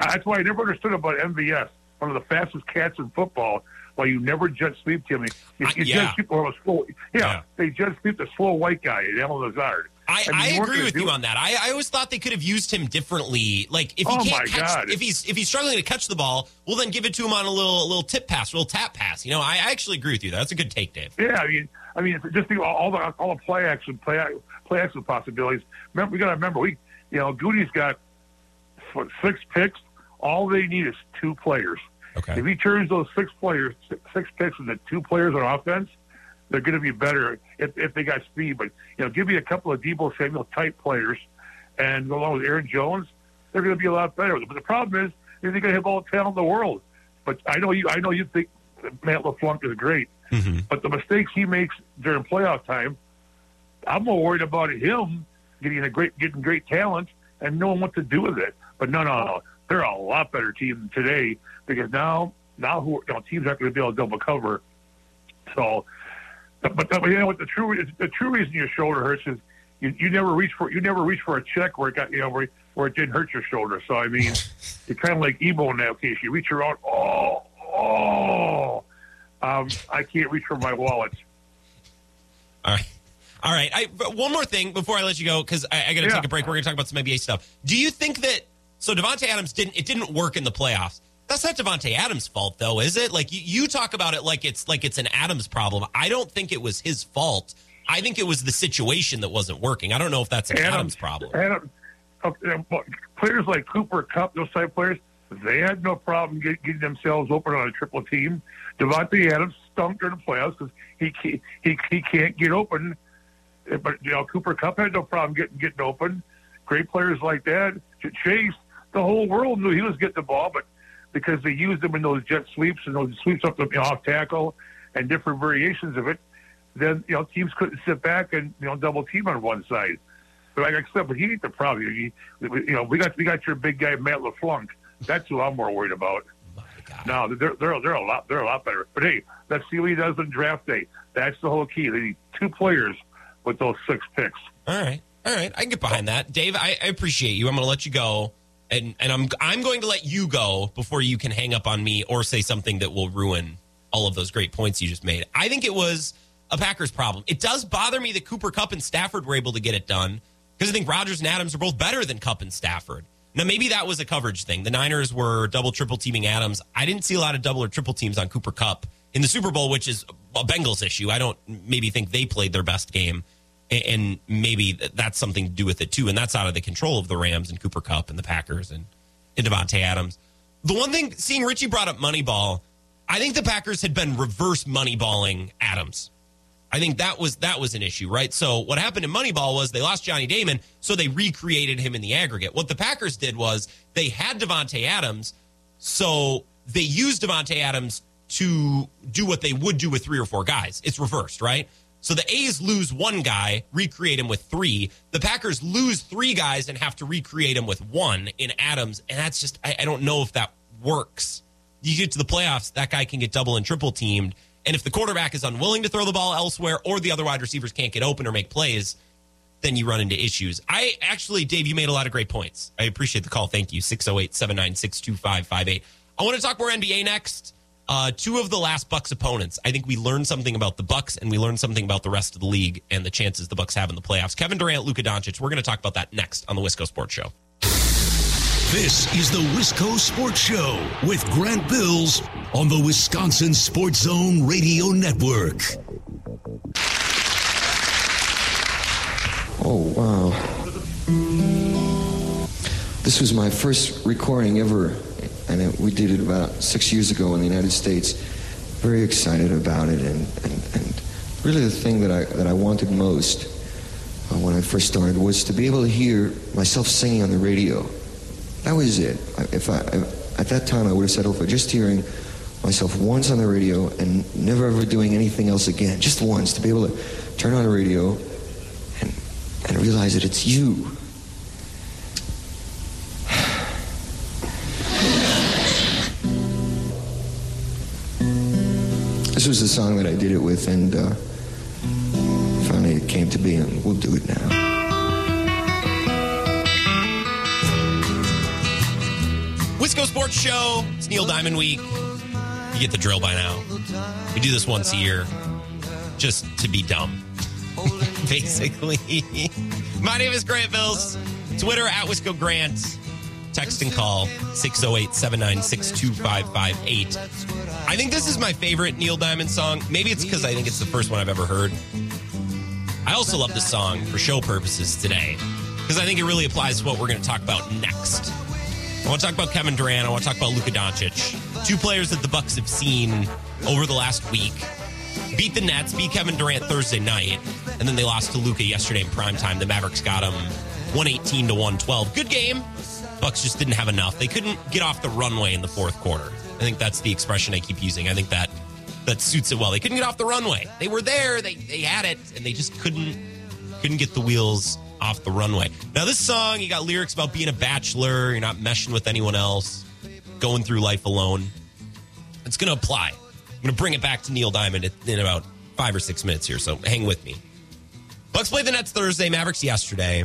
[SPEAKER 11] uh, that's why I never understood about MVS, one of the fastest cats in football. Why you never jet sweep Timmy? You, you
[SPEAKER 4] yeah.
[SPEAKER 11] jet sweep or a slow, yeah, they jet sweep the slow white guy, Alan Lazard.
[SPEAKER 4] I, I agree with you
[SPEAKER 11] it.
[SPEAKER 4] on that. I, I always thought they could have used him differently. Like if he
[SPEAKER 11] Oh,
[SPEAKER 4] can't catch,
[SPEAKER 11] God.
[SPEAKER 4] if he's if he's struggling to catch the ball, well then give it to him on a little a little tip pass, a little tap pass. You know, I, I actually agree with you. That's a good take, Dave.
[SPEAKER 11] Yeah, I mean, I mean, just think all, all the all the play action, play play action possibilities. Remember, we got to remember, we you know, Gutey's got what, six picks. All they need is two players.
[SPEAKER 4] Okay.
[SPEAKER 11] If he turns those six players, six, six picks into two players on offense, they're going to be better if, if they got speed. But you know, give me a couple of Debo Samuel type players, and go along with Aaron Jones, they're going to be a lot better. But the problem is, is they're going to have all the talent in the world. But I know you, I know you think Matt LaFlunk is great,
[SPEAKER 4] Mm-hmm.
[SPEAKER 11] but the mistakes he makes during playoff time, I'm more worried about him getting a great, getting great talent and knowing what to do with it. But no, no, no, they're a lot better team today because now, now who you know, teams aren't going to be able to double cover. So, but, but you know what? The true the true reason your shoulder hurts is you, you never reach for you never reach for a check where it got you know where, where it didn't hurt your shoulder. So I mean, [LAUGHS] you're kind of like Ebo in that case. You reach around, oh, oh, um, I can't reach for my wallet.
[SPEAKER 4] All right. All right. I, one more thing before I let you go, because I, I got to
[SPEAKER 11] Yeah.
[SPEAKER 4] take a break. We're going to talk about some NBA stuff. Do you think that so Davante Adams didn't it didn't work in the playoffs? That's not Davante Adams' fault, though, is it? Like you, you talk about it like it's like it's an Adams problem. I don't think it was his fault. I think it was the situation that wasn't working. I don't know if that's an Adams, problem.
[SPEAKER 11] Adam, uh, players like Cooper Kupp, those type players, they had no problem get, getting themselves open on a triple team. Davante Adams stunk during the playoffs because he, ca- he he can't get open. Uh, But you know, Cooper Kupp had no problem getting getting open. Great players like that. Chase, the whole world knew he was getting the ball, but because they used them in those jet sweeps and those sweeps up the you know, off tackle and different variations of it, then you know teams couldn't sit back and you know double team on one side. But like I said, but he ain't the problem. He, you know, we got we got your big guy Matt LaFlunk. That's who I'm more worried about. No, they're they're they're a lot they're a lot better. But hey, let's see what he does on draft day. That's the whole key. They need two players with those six picks.
[SPEAKER 4] All right. All right. I can get behind that. Dave, I, I appreciate you. I'm going to let you go. And and I'm I'm going to let you go before you can hang up on me or say something that will ruin all of those great points you just made. I think it was a Packers problem. It does bother me that Cooper Kupp and Stafford were able to get it done because I think Rodgers and Adams are both better than Kupp and Stafford. Now, maybe that was a coverage thing. The Niners were double, triple teaming Adams. I didn't see a lot of double or triple teams on Cooper Kupp in the Super Bowl, which is a Bengals issue. I don't maybe think they played their best game, and maybe that's something to do with it too. And that's out of the control of the Rams and Cooper Kupp and the Packers and, and Davante Adams. The one thing, seeing Richie brought up Moneyball, I think the Packers had been reverse moneyballing Adams. I think that was that was an issue, right? So what happened in Moneyball was they lost Johnny Damon, so they recreated him in the aggregate. What the Packers did was they had Davante Adams, so they used Davante Adams to do what they would do with three or four guys. It's reversed, right? So the A's lose one guy, recreate him with three. The Packers lose three guys and have to recreate him with one in Adams, and that's just I, I don't know if that works. You get to the playoffs, that guy can get double and triple teamed. And if the quarterback is unwilling to throw the ball elsewhere or the other wide receivers can't get open or make plays, then you run into issues. I actually, Dave, you made a lot of great points. I appreciate the call. Thank you. 608 796 2558. I want to talk more NBA next. Uh, two of the last Bucks opponents. I think we learned something about the Bucks and we learned something about the rest of the league and the chances the Bucks have in the playoffs. Kevin Durant, Luka Doncic. We're going to talk about that next on the Wisco Sports Show.
[SPEAKER 3] This is the Wisco Sports Show with Grant Bills on the Wisconsin Sports Zone Radio Network.
[SPEAKER 12] Oh, wow. This was my first recording ever, and it, we did it about six years ago in the United States. Very excited about it, and, and, and really the thing that I, that I wanted most uh, when I first started was to be able to hear myself singing on the radio. That was it. I- If I, if, at that time, I would have settled for just hearing myself once on the radio and never ever doing anything else again. Just once to be able to turn on the radio and, and realize that it's you. This was the song that I did it with, and uh, finally it came to be, and we'll do it now.
[SPEAKER 4] Wisco Sports Show. It's Neil Diamond Week. You get the drill by now. We do this once a year just to be dumb, [LAUGHS] basically. My name is Grant Bills. Twitter at Wisco Grant. Text and call 608 796 2558. I think this is my favorite Neil Diamond song. Maybe it's because I think it's the first one I've ever heard. I also love this song for show purposes today because I think it really applies to what we're going to talk about next. I want to talk about Kevin Durant. I want to talk about Luka Doncic. Two players that the Bucks have seen over the last week. Beat the Nets, beat Kevin Durant Thursday night, and then they lost to Luka yesterday in prime time. The Mavericks got him 118 to 112. Good game. Bucks just didn't have enough. They couldn't get off the runway in the fourth quarter. I think that's the expression I keep using. I think that that suits it well. They couldn't get off the runway. They were there, they they had it, and they just couldn't couldn't get the wheels off the runway. Now this song, you got lyrics about being a bachelor, you're not meshing with anyone else, going through life alone. It's going to apply. I'm going to bring it back to Neil Diamond in about five or six minutes here, so hang with me. Bucks play the Nets Thursday, Mavericks yesterday.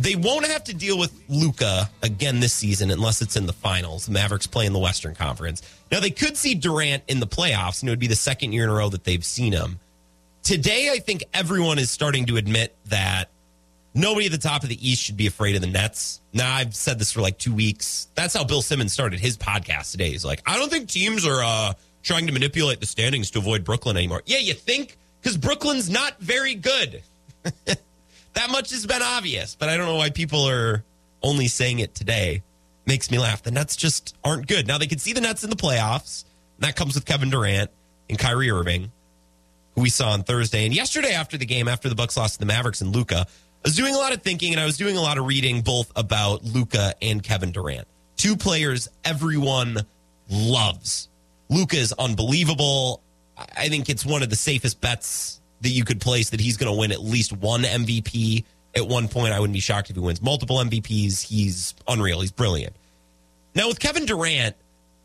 [SPEAKER 4] They won't have to deal with Luka again this season unless it's in the finals. The Mavericks play in the Western Conference. Now they could see Durant in the playoffs, and it would be the second year in a row that they've seen him. Today, I think everyone is starting to admit that nobody at the top of the East should be afraid of the Nets. Now, I've said this for like two weeks. That's how Bill Simmons started his podcast today. He's like, I don't think teams are uh, trying to manipulate the standings to avoid Brooklyn anymore. Yeah, you think? Because Brooklyn's not very good. [LAUGHS] that much has been obvious, but I don't know why people are only saying it today. Makes me laugh. The Nets just aren't good. Now, they can see the Nets in the playoffs. And that comes with Kevin Durant and Kyrie Irving who we saw on Thursday. And yesterday after the game, after the Bucks lost to the Mavericks and Luka, I was doing a lot of thinking and I was doing a lot of reading both about Luka and Kevin Durant. Two players everyone loves. Luka is unbelievable. I think it's one of the safest bets that you could place that he's going to win at least one MVP at one point. I wouldn't be shocked if he wins multiple MVPs. He's unreal. He's brilliant. Now with Kevin Durant,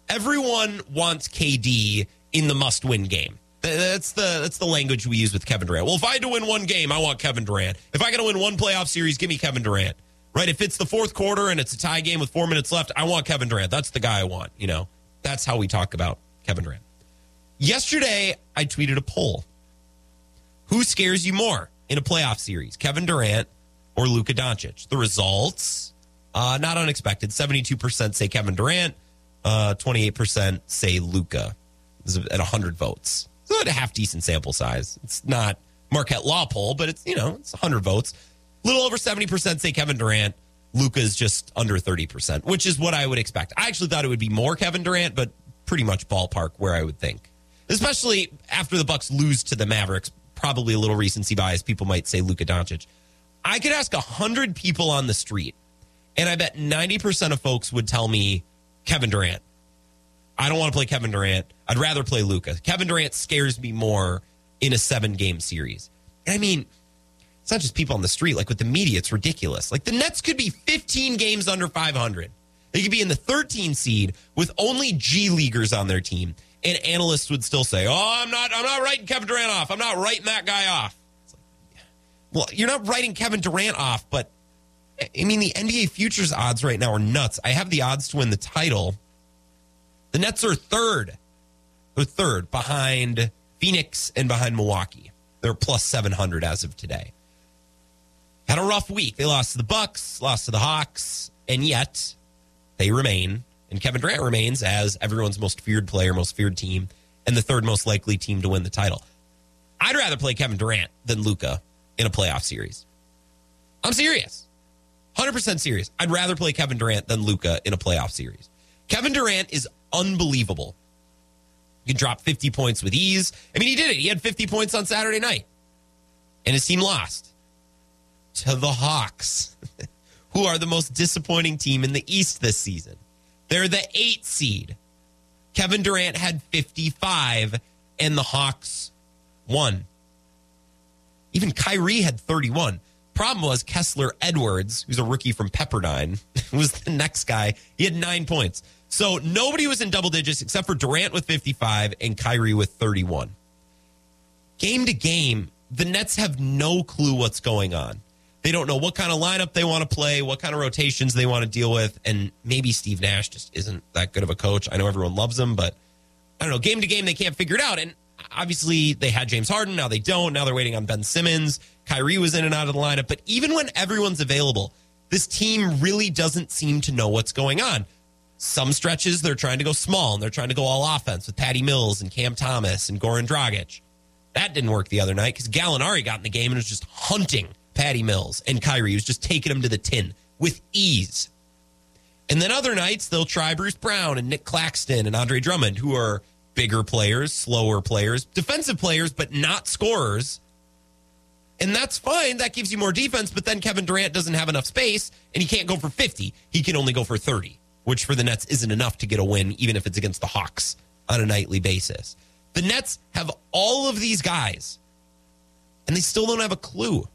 [SPEAKER 4] everyone wants KD in the must-win game. That's the that's the language we use with Kevin Durant. Well, if I had to win one game, I want Kevin Durant. If I got to win one playoff series, give me Kevin Durant. Right? If it's the fourth quarter and it's a tie game with four minutes left, I want Kevin Durant. That's the guy I want. You know, that's how we talk about Kevin Durant. Yesterday, I tweeted a poll. Who scares you more in a playoff series, Kevin Durant or Luka Doncic? The results Uh, not unexpected. 72% say Kevin Durant, uh, 28% say is at 100 votes. So a half decent sample size. It's not Marquette Law poll, but it's, you know, it's 100 votes. A little over 70% say Kevin Durant. Luka is just under 30%, which is what I would expect. I actually thought it would be more Kevin Durant, but pretty much ballpark where I would think. Especially after the Bucks lose to the Mavericks, probably a little recency bias. People might say Luka Doncic. I could ask 100 people on the street, and I bet 90% of folks would tell me Kevin Durant. I don't want to play Kevin Durant. I'd rather play Luka. Kevin Durant scares me more in a seven game series. And I mean, it's not just people on the street. Like with the media, it's ridiculous. Like the Nets could be 15 games under 500. They could be in the 13 seed with only G leaguers on their team, and analysts would still say, "Oh, I'm not, I'm not writing Kevin Durant off. I'm not writing that guy off." Like, well, you're not writing Kevin Durant off, but I mean the NBA futures odds right now are nuts. I have the odds to win the title. The Nets are third. They're third behind Phoenix and behind Milwaukee. They're plus 700 as of today had a rough week. They lost to the Bucks, lost to the Hawks, and yet they remain, and Kevin Durant remains as everyone's most feared player, most feared team, and the third most likely team to win the title. I'd rather play Kevin Durant than Luka in a playoff series. I'm serious. 100% serious. I'd rather play Kevin Durant than Luka in a playoff series. Kevin Durant is unbelievable. He can drop 50 points with ease. I mean, he did it. He had 50 points on Saturday night, and his team lost to the Hawks, [LAUGHS] who are the most disappointing team in the East this season. They're the eight seed. Kevin Durant had 55, and the Hawks won. Even Kyrie had 31. Problem was Kessler Edwards, who's a rookie from Pepperdine, [LAUGHS] was the next guy. He had nine points. So nobody was in double digits except for Durant with 55 and Kyrie with 31. Game to game, the Nets have no clue what's going on. They don't know what kind of lineup they want to play, what kind of rotations they want to deal with, and maybe Steve Nash just isn't that good of a coach. I know everyone loves him, but I don't know. Game to game, they can't figure it out. And obviously, they had James Harden. Now they don't. Now they're waiting on Ben Simmons. Kyrie was in and out of the lineup. But even when everyone's available, this team really doesn't seem to know what's going on. Some stretches, they're trying to go small and they're trying to go all offense with Patty Mills and Cam Thomas and Goran Dragic. That didn't work the other night because Gallinari got in the game and was just hunting Patty Mills and Kyrie, who's just taking them to the tin with ease. And then other nights, they'll try Bruce Brown and Nick Claxton and Andre Drummond, who are bigger players, slower players, defensive players, but not scorers. And that's fine. That gives you more defense. But then Kevin Durant doesn't have enough space and he can't go for 50. He can only go for 30, which for the Nets isn't enough to get a win, even if it's against the Hawks on a nightly basis. The Nets have all of these guys and they still don't have a clue.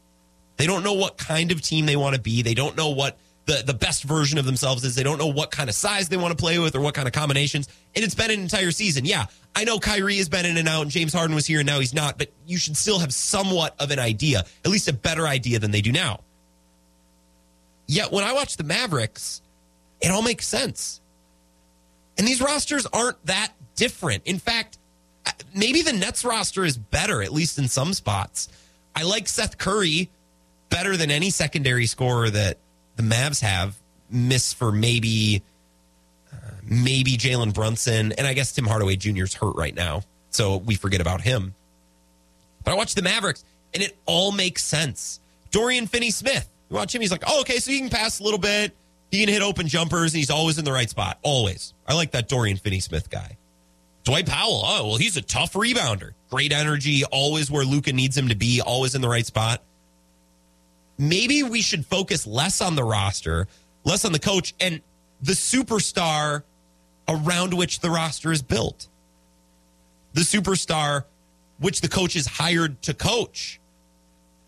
[SPEAKER 4] They don't know what kind of team they want to be. They don't know what the, the best version of themselves is. They don't know what kind of size they want to play with or what kind of combinations. And it's been an entire season. Yeah, I know Kyrie has been in and out and James Harden was here and now he's not, but you should still have somewhat of an idea, at least a better idea than they do now. Yet when I watch the Mavericks, it all makes sense. And these rosters aren't that different. In fact, maybe the Nets roster is better, at least in some spots. I like Seth Curry better than any secondary scorer that the Mavs have. Miss for maybe, uh, maybe Jalen Brunson, and I guess Tim Hardaway Jr. is hurt right now, so we forget about him. But I watch the Mavericks, and it all makes sense. Dorian Finney-Smith, you watch him, he's like, oh, okay, so he can pass a little bit, he can hit open jumpers, and he's always in the right spot, always. I like that Dorian Finney-Smith guy. Dwight Powell, oh well, he's a tough rebounder, great energy, always where Luka needs him to be, always in the right spot maybe we should focus less on the roster, less on the coach, and the superstar around which the roster is built. The superstar which the coach is hired to coach.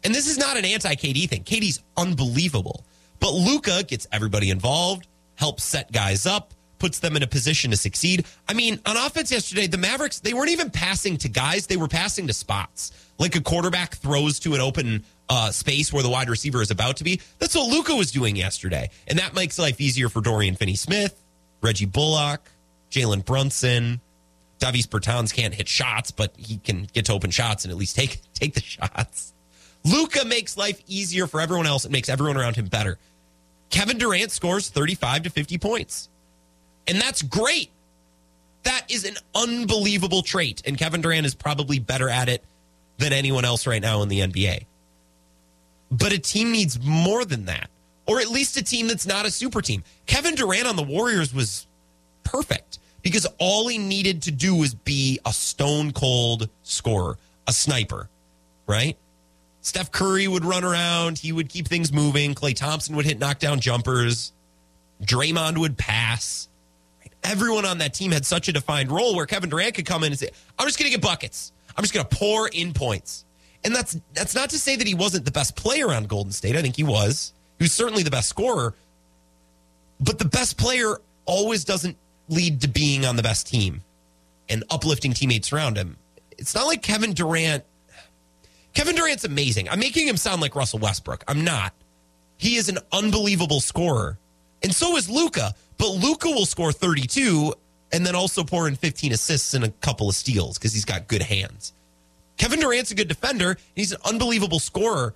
[SPEAKER 4] And this is not an anti KD thing. KD's unbelievable. But Luka gets everybody involved, helps set guys up, puts them in a position to succeed. I mean, on offense yesterday, the Mavericks, they weren't even passing to guys, they were passing to spots. Like a quarterback throws to an open uh, space where the wide receiver is about to be. That's what Luka was doing yesterday. And that makes life easier for Dorian Finney Smith, Reggie Bullock, Jalen Brunson. Davis Bertans can't hit shots, but he can get to open shots and at least take [LAUGHS] take the shots. Luka makes life easier for everyone else. It makes everyone around him better. Kevin Durant scores 35 to 50 points. And that's great. That is an unbelievable trait. And Kevin Durant is probably better at it than anyone else right now in the NBA. But a team needs more than that, or at least a team that's not a super team. Kevin Durant on the Warriors was perfect because all he needed to do was be a stone cold scorer, a sniper, right? Steph Curry would run around, he would keep things moving. Klay Thompson would hit knockdown jumpers. Draymond would pass. Everyone on that team had such a defined role where Kevin Durant could come in and say, I'm just going to get buckets. I'm just going to pour in points. And that's that's not to say that he wasn't the best player on Golden State. I think he was. He was certainly the best scorer. But the best player always doesn't lead to being on the best team and uplifting teammates around him. It's not like Kevin Durant. Kevin Durant's amazing. I'm making him sound like Russell Westbrook. I'm not. He is an unbelievable scorer. And so is Luka. But Luka will score 32 and then also pour in 15 assists and a couple of steals because he's got good hands. Kevin Durant's a good defender. He's an unbelievable scorer.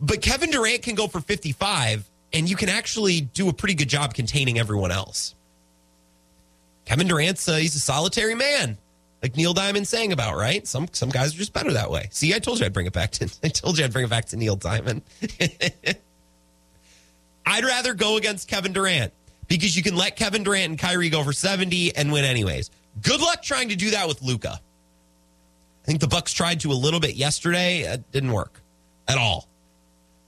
[SPEAKER 4] But Kevin Durant can go for 55 and you can actually do a pretty good job containing everyone else. Kevin Durant's uh, he's a solitary man, like Neil Diamond saying about right. Some some guys are just better that way. See, I told you I'd bring it back to [LAUGHS] I told you I'd bring it back to Neil Diamond. [LAUGHS] I'd rather go against Kevin Durant because you can let Kevin Durant and Kyrie go for 70 and win anyways. Good luck trying to do that with Luka. I think the Bucks tried to a little bit yesterday. It didn't work at all.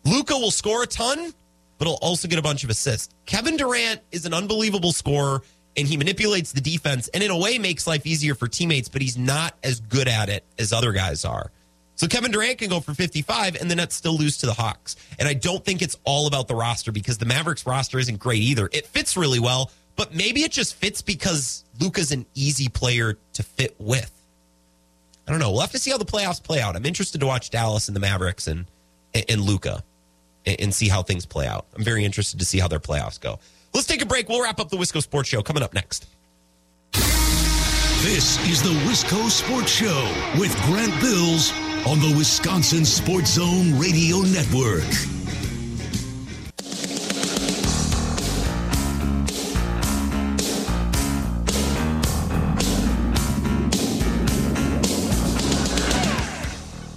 [SPEAKER 4] Luka will score a ton, but he'll also get a bunch of assists. Kevin Durant is an unbelievable scorer and he manipulates the defense and in a way makes life easier for teammates, but he's not as good at it as other guys are. So Kevin Durant can go for 55 and the Nets still lose to the Hawks. And I don't think it's all about the roster because the Mavericks roster isn't great either. It fits really well, but maybe it just fits because Luka's an easy player to fit with. I don't know. We'll have to see how the playoffs play out. I'm interested to watch Dallas and the Mavericks and and and, and see how things play out. I'm very interested to see how their playoffs go. Let's take a break. We'll wrap up the Wisco Sports Show coming up next.
[SPEAKER 3] This is the Wisco Sports Show with Grant Bills on the Wisconsin Sports Zone Radio Network.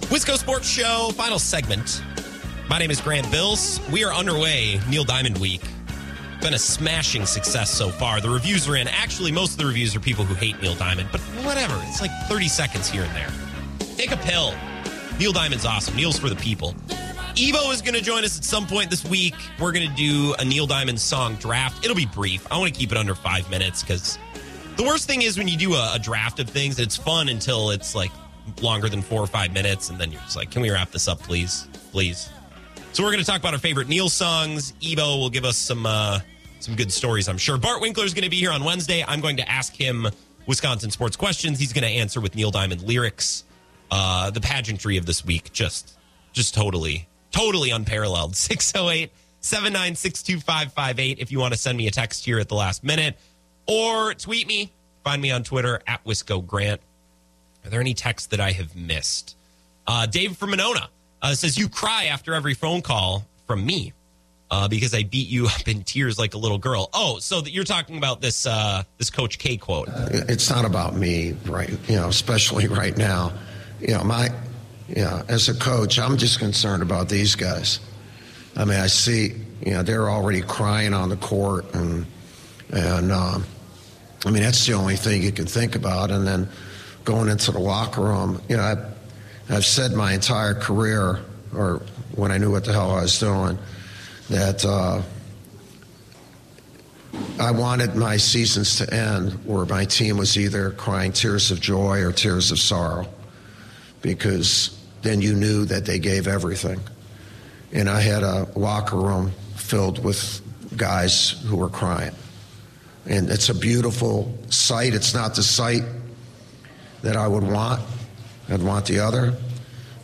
[SPEAKER 4] Wisco Sports Show, final segment. My name is Grant Bills. We are underway, Neil Diamond Week. Been a smashing success so far. The reviews are in. Actually, most of the reviews are people who hate Neil Diamond, but whatever. It's like 30 seconds here and there. Take a pill. Neil Diamond's awesome. Neil's for the people. Ebo is going to join us at some point this week. We're going to do a Neil Diamond song draft. It'll be brief. I want to keep it under five minutes because the worst thing is when you do a, a draft of things, it's fun until it's like longer than four or five minutes, and then you're just like, "Can we wrap this up, please, please?" So we're going to talk about our favorite Neil songs. Ebo will give us some uh, some good stories, I'm sure. Bart Winkler is going to be here on Wednesday. I'm going to ask him Wisconsin sports questions. He's going to answer with Neil Diamond lyrics. Uh, the pageantry of this week, just just totally, totally unparalleled. [LAUGHS] 608 796 2558 if you want to send me a text here at the last minute or tweet me. Find me on Twitter at Wisco Grant. Are there any texts that I have missed? Uh, Dave from Monona uh, says, You cry after every phone call from me uh, because I beat you [LAUGHS] up in tears like a little girl. Oh, so that you're talking about this uh, this Coach K quote.
[SPEAKER 5] It's not about me, right? You know, especially right now. You know, my, you know, as a coach, I'm just concerned about these guys. I mean, I see, you know, they're already crying on the court, and and um, I mean, that's the only thing you can think about. And then going into the locker room, you know, I've, I've said my entire career, or when I knew what the hell I was doing, that uh, I wanted my seasons to end where my team was either crying tears of joy or tears of sorrow, because then you knew that they gave everything. And I had a locker room filled with guys who were crying. And it's a beautiful sight. It's not the sight that I would want. I'd want the other.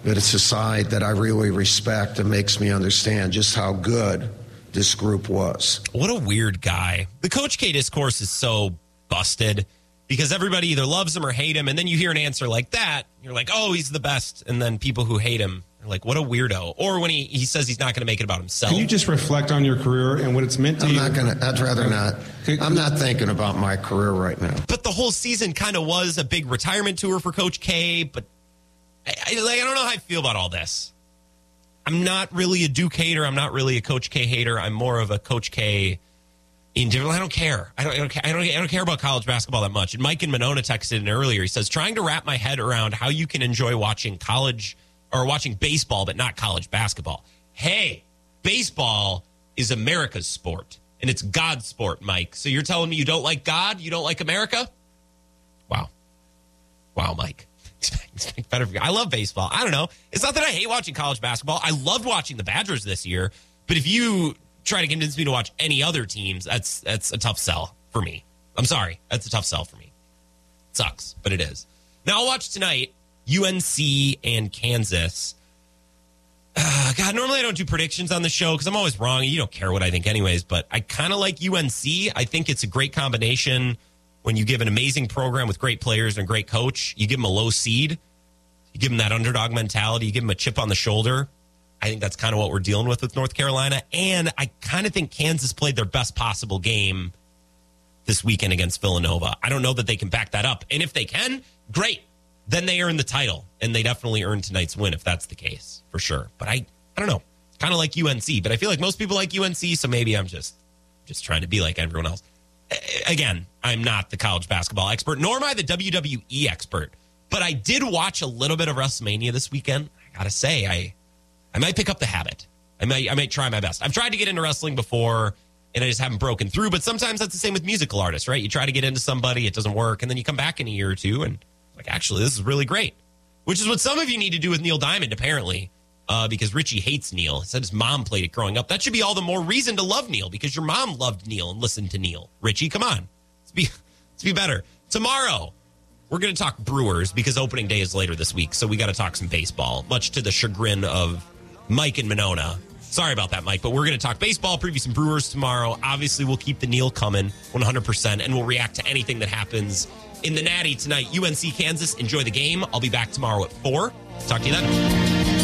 [SPEAKER 5] But it's a side that I really respect and makes me understand just how good this group was.
[SPEAKER 4] What a weird guy. The Coach K discourse is so busted because everybody either loves him or hate him. And then you hear an answer like that. You're like, oh, he's the best. And then people who hate him are Like, what a weirdo. Or when he, he says he's not going to make it about himself.
[SPEAKER 6] Can you just reflect on your career and what it's meant to
[SPEAKER 5] I'm
[SPEAKER 6] you?
[SPEAKER 5] not going to, I'd rather not. I'm not thinking about my career right now.
[SPEAKER 4] but the whole season kind of was a big retirement tour for Coach K. But I, I, like, I don't know how I feel about all this. I'm not really a Duke hater. I'm not really a Coach K hater. I'm more of a Coach K in general. I don't care. I don't, I don't, care. I don't, I don't care about college basketball that much. And Mike and Monona texted in earlier. He says, trying to wrap my head around how you can enjoy watching college or watching baseball, but not college basketball. Hey, baseball is America's sport and it's God's sport, Mike. So you're telling me you don't like God? You don't like America? Wow. Wow, Mike. [LAUGHS] Better. for you. I love baseball. I don't know. It's not that I hate watching college basketball. I loved watching the Badgers this year. But if you try to convince me to watch any other teams, that's that's a tough sell for me. I'm sorry. That's a tough sell for me. sucks, but it is. Now I'll watch tonight UNC and Kansas. Uh, God, normally I don't do predictions on the show because I'm always wrong. You don't care what I think, anyways. But I kind of like UNC. I think it's a great combination when you give an amazing program with great players and a great coach. You give them a low seed, you give them that underdog mentality, you give them a chip on the shoulder. I think that's kind of what we're dealing with with North Carolina. And I kind of think Kansas played their best possible game this weekend against Villanova. I don't know that they can back that up. And if they can, great. Then they earn the title. And they definitely earn tonight's win if that's the case, for sure. But I I don't know. Kind of like UNC, but I feel like most people like UNC, so maybe I'm just just trying to be like everyone else. Again, I'm not the college basketball expert, nor am I the WWE expert. But I did watch a little bit of WrestleMania this weekend. I gotta say, I I might pick up the habit. I might I might try my best. I've tried to get into wrestling before and I just haven't broken through. But sometimes that's the same with musical artists, right? You try to get into somebody, it doesn't work, and then you come back in a year or two and like, actually, this is really great. Which is what some of you need to do with Neil Diamond, apparently, uh, because Richie hates Neil. He said his mom played it growing up. That should be all the more reason to love Neil because your mom loved Neil and listened to Neil. Richie, come on, let's be [LAUGHS] let's be better. Tomorrow, we're going to talk Brewers because opening day is later this week, so we got to talk some baseball, much to the chagrin of Mike and Monona. Sorry about that, Mike, but we're going to talk baseball, preview some Brewers tomorrow. Obviously, we'll keep the Neil coming 100%, and we'll react to anything that happens in the Natty tonight. UNC Kansas, enjoy the game. I'll be back tomorrow at 4. Talk to you then.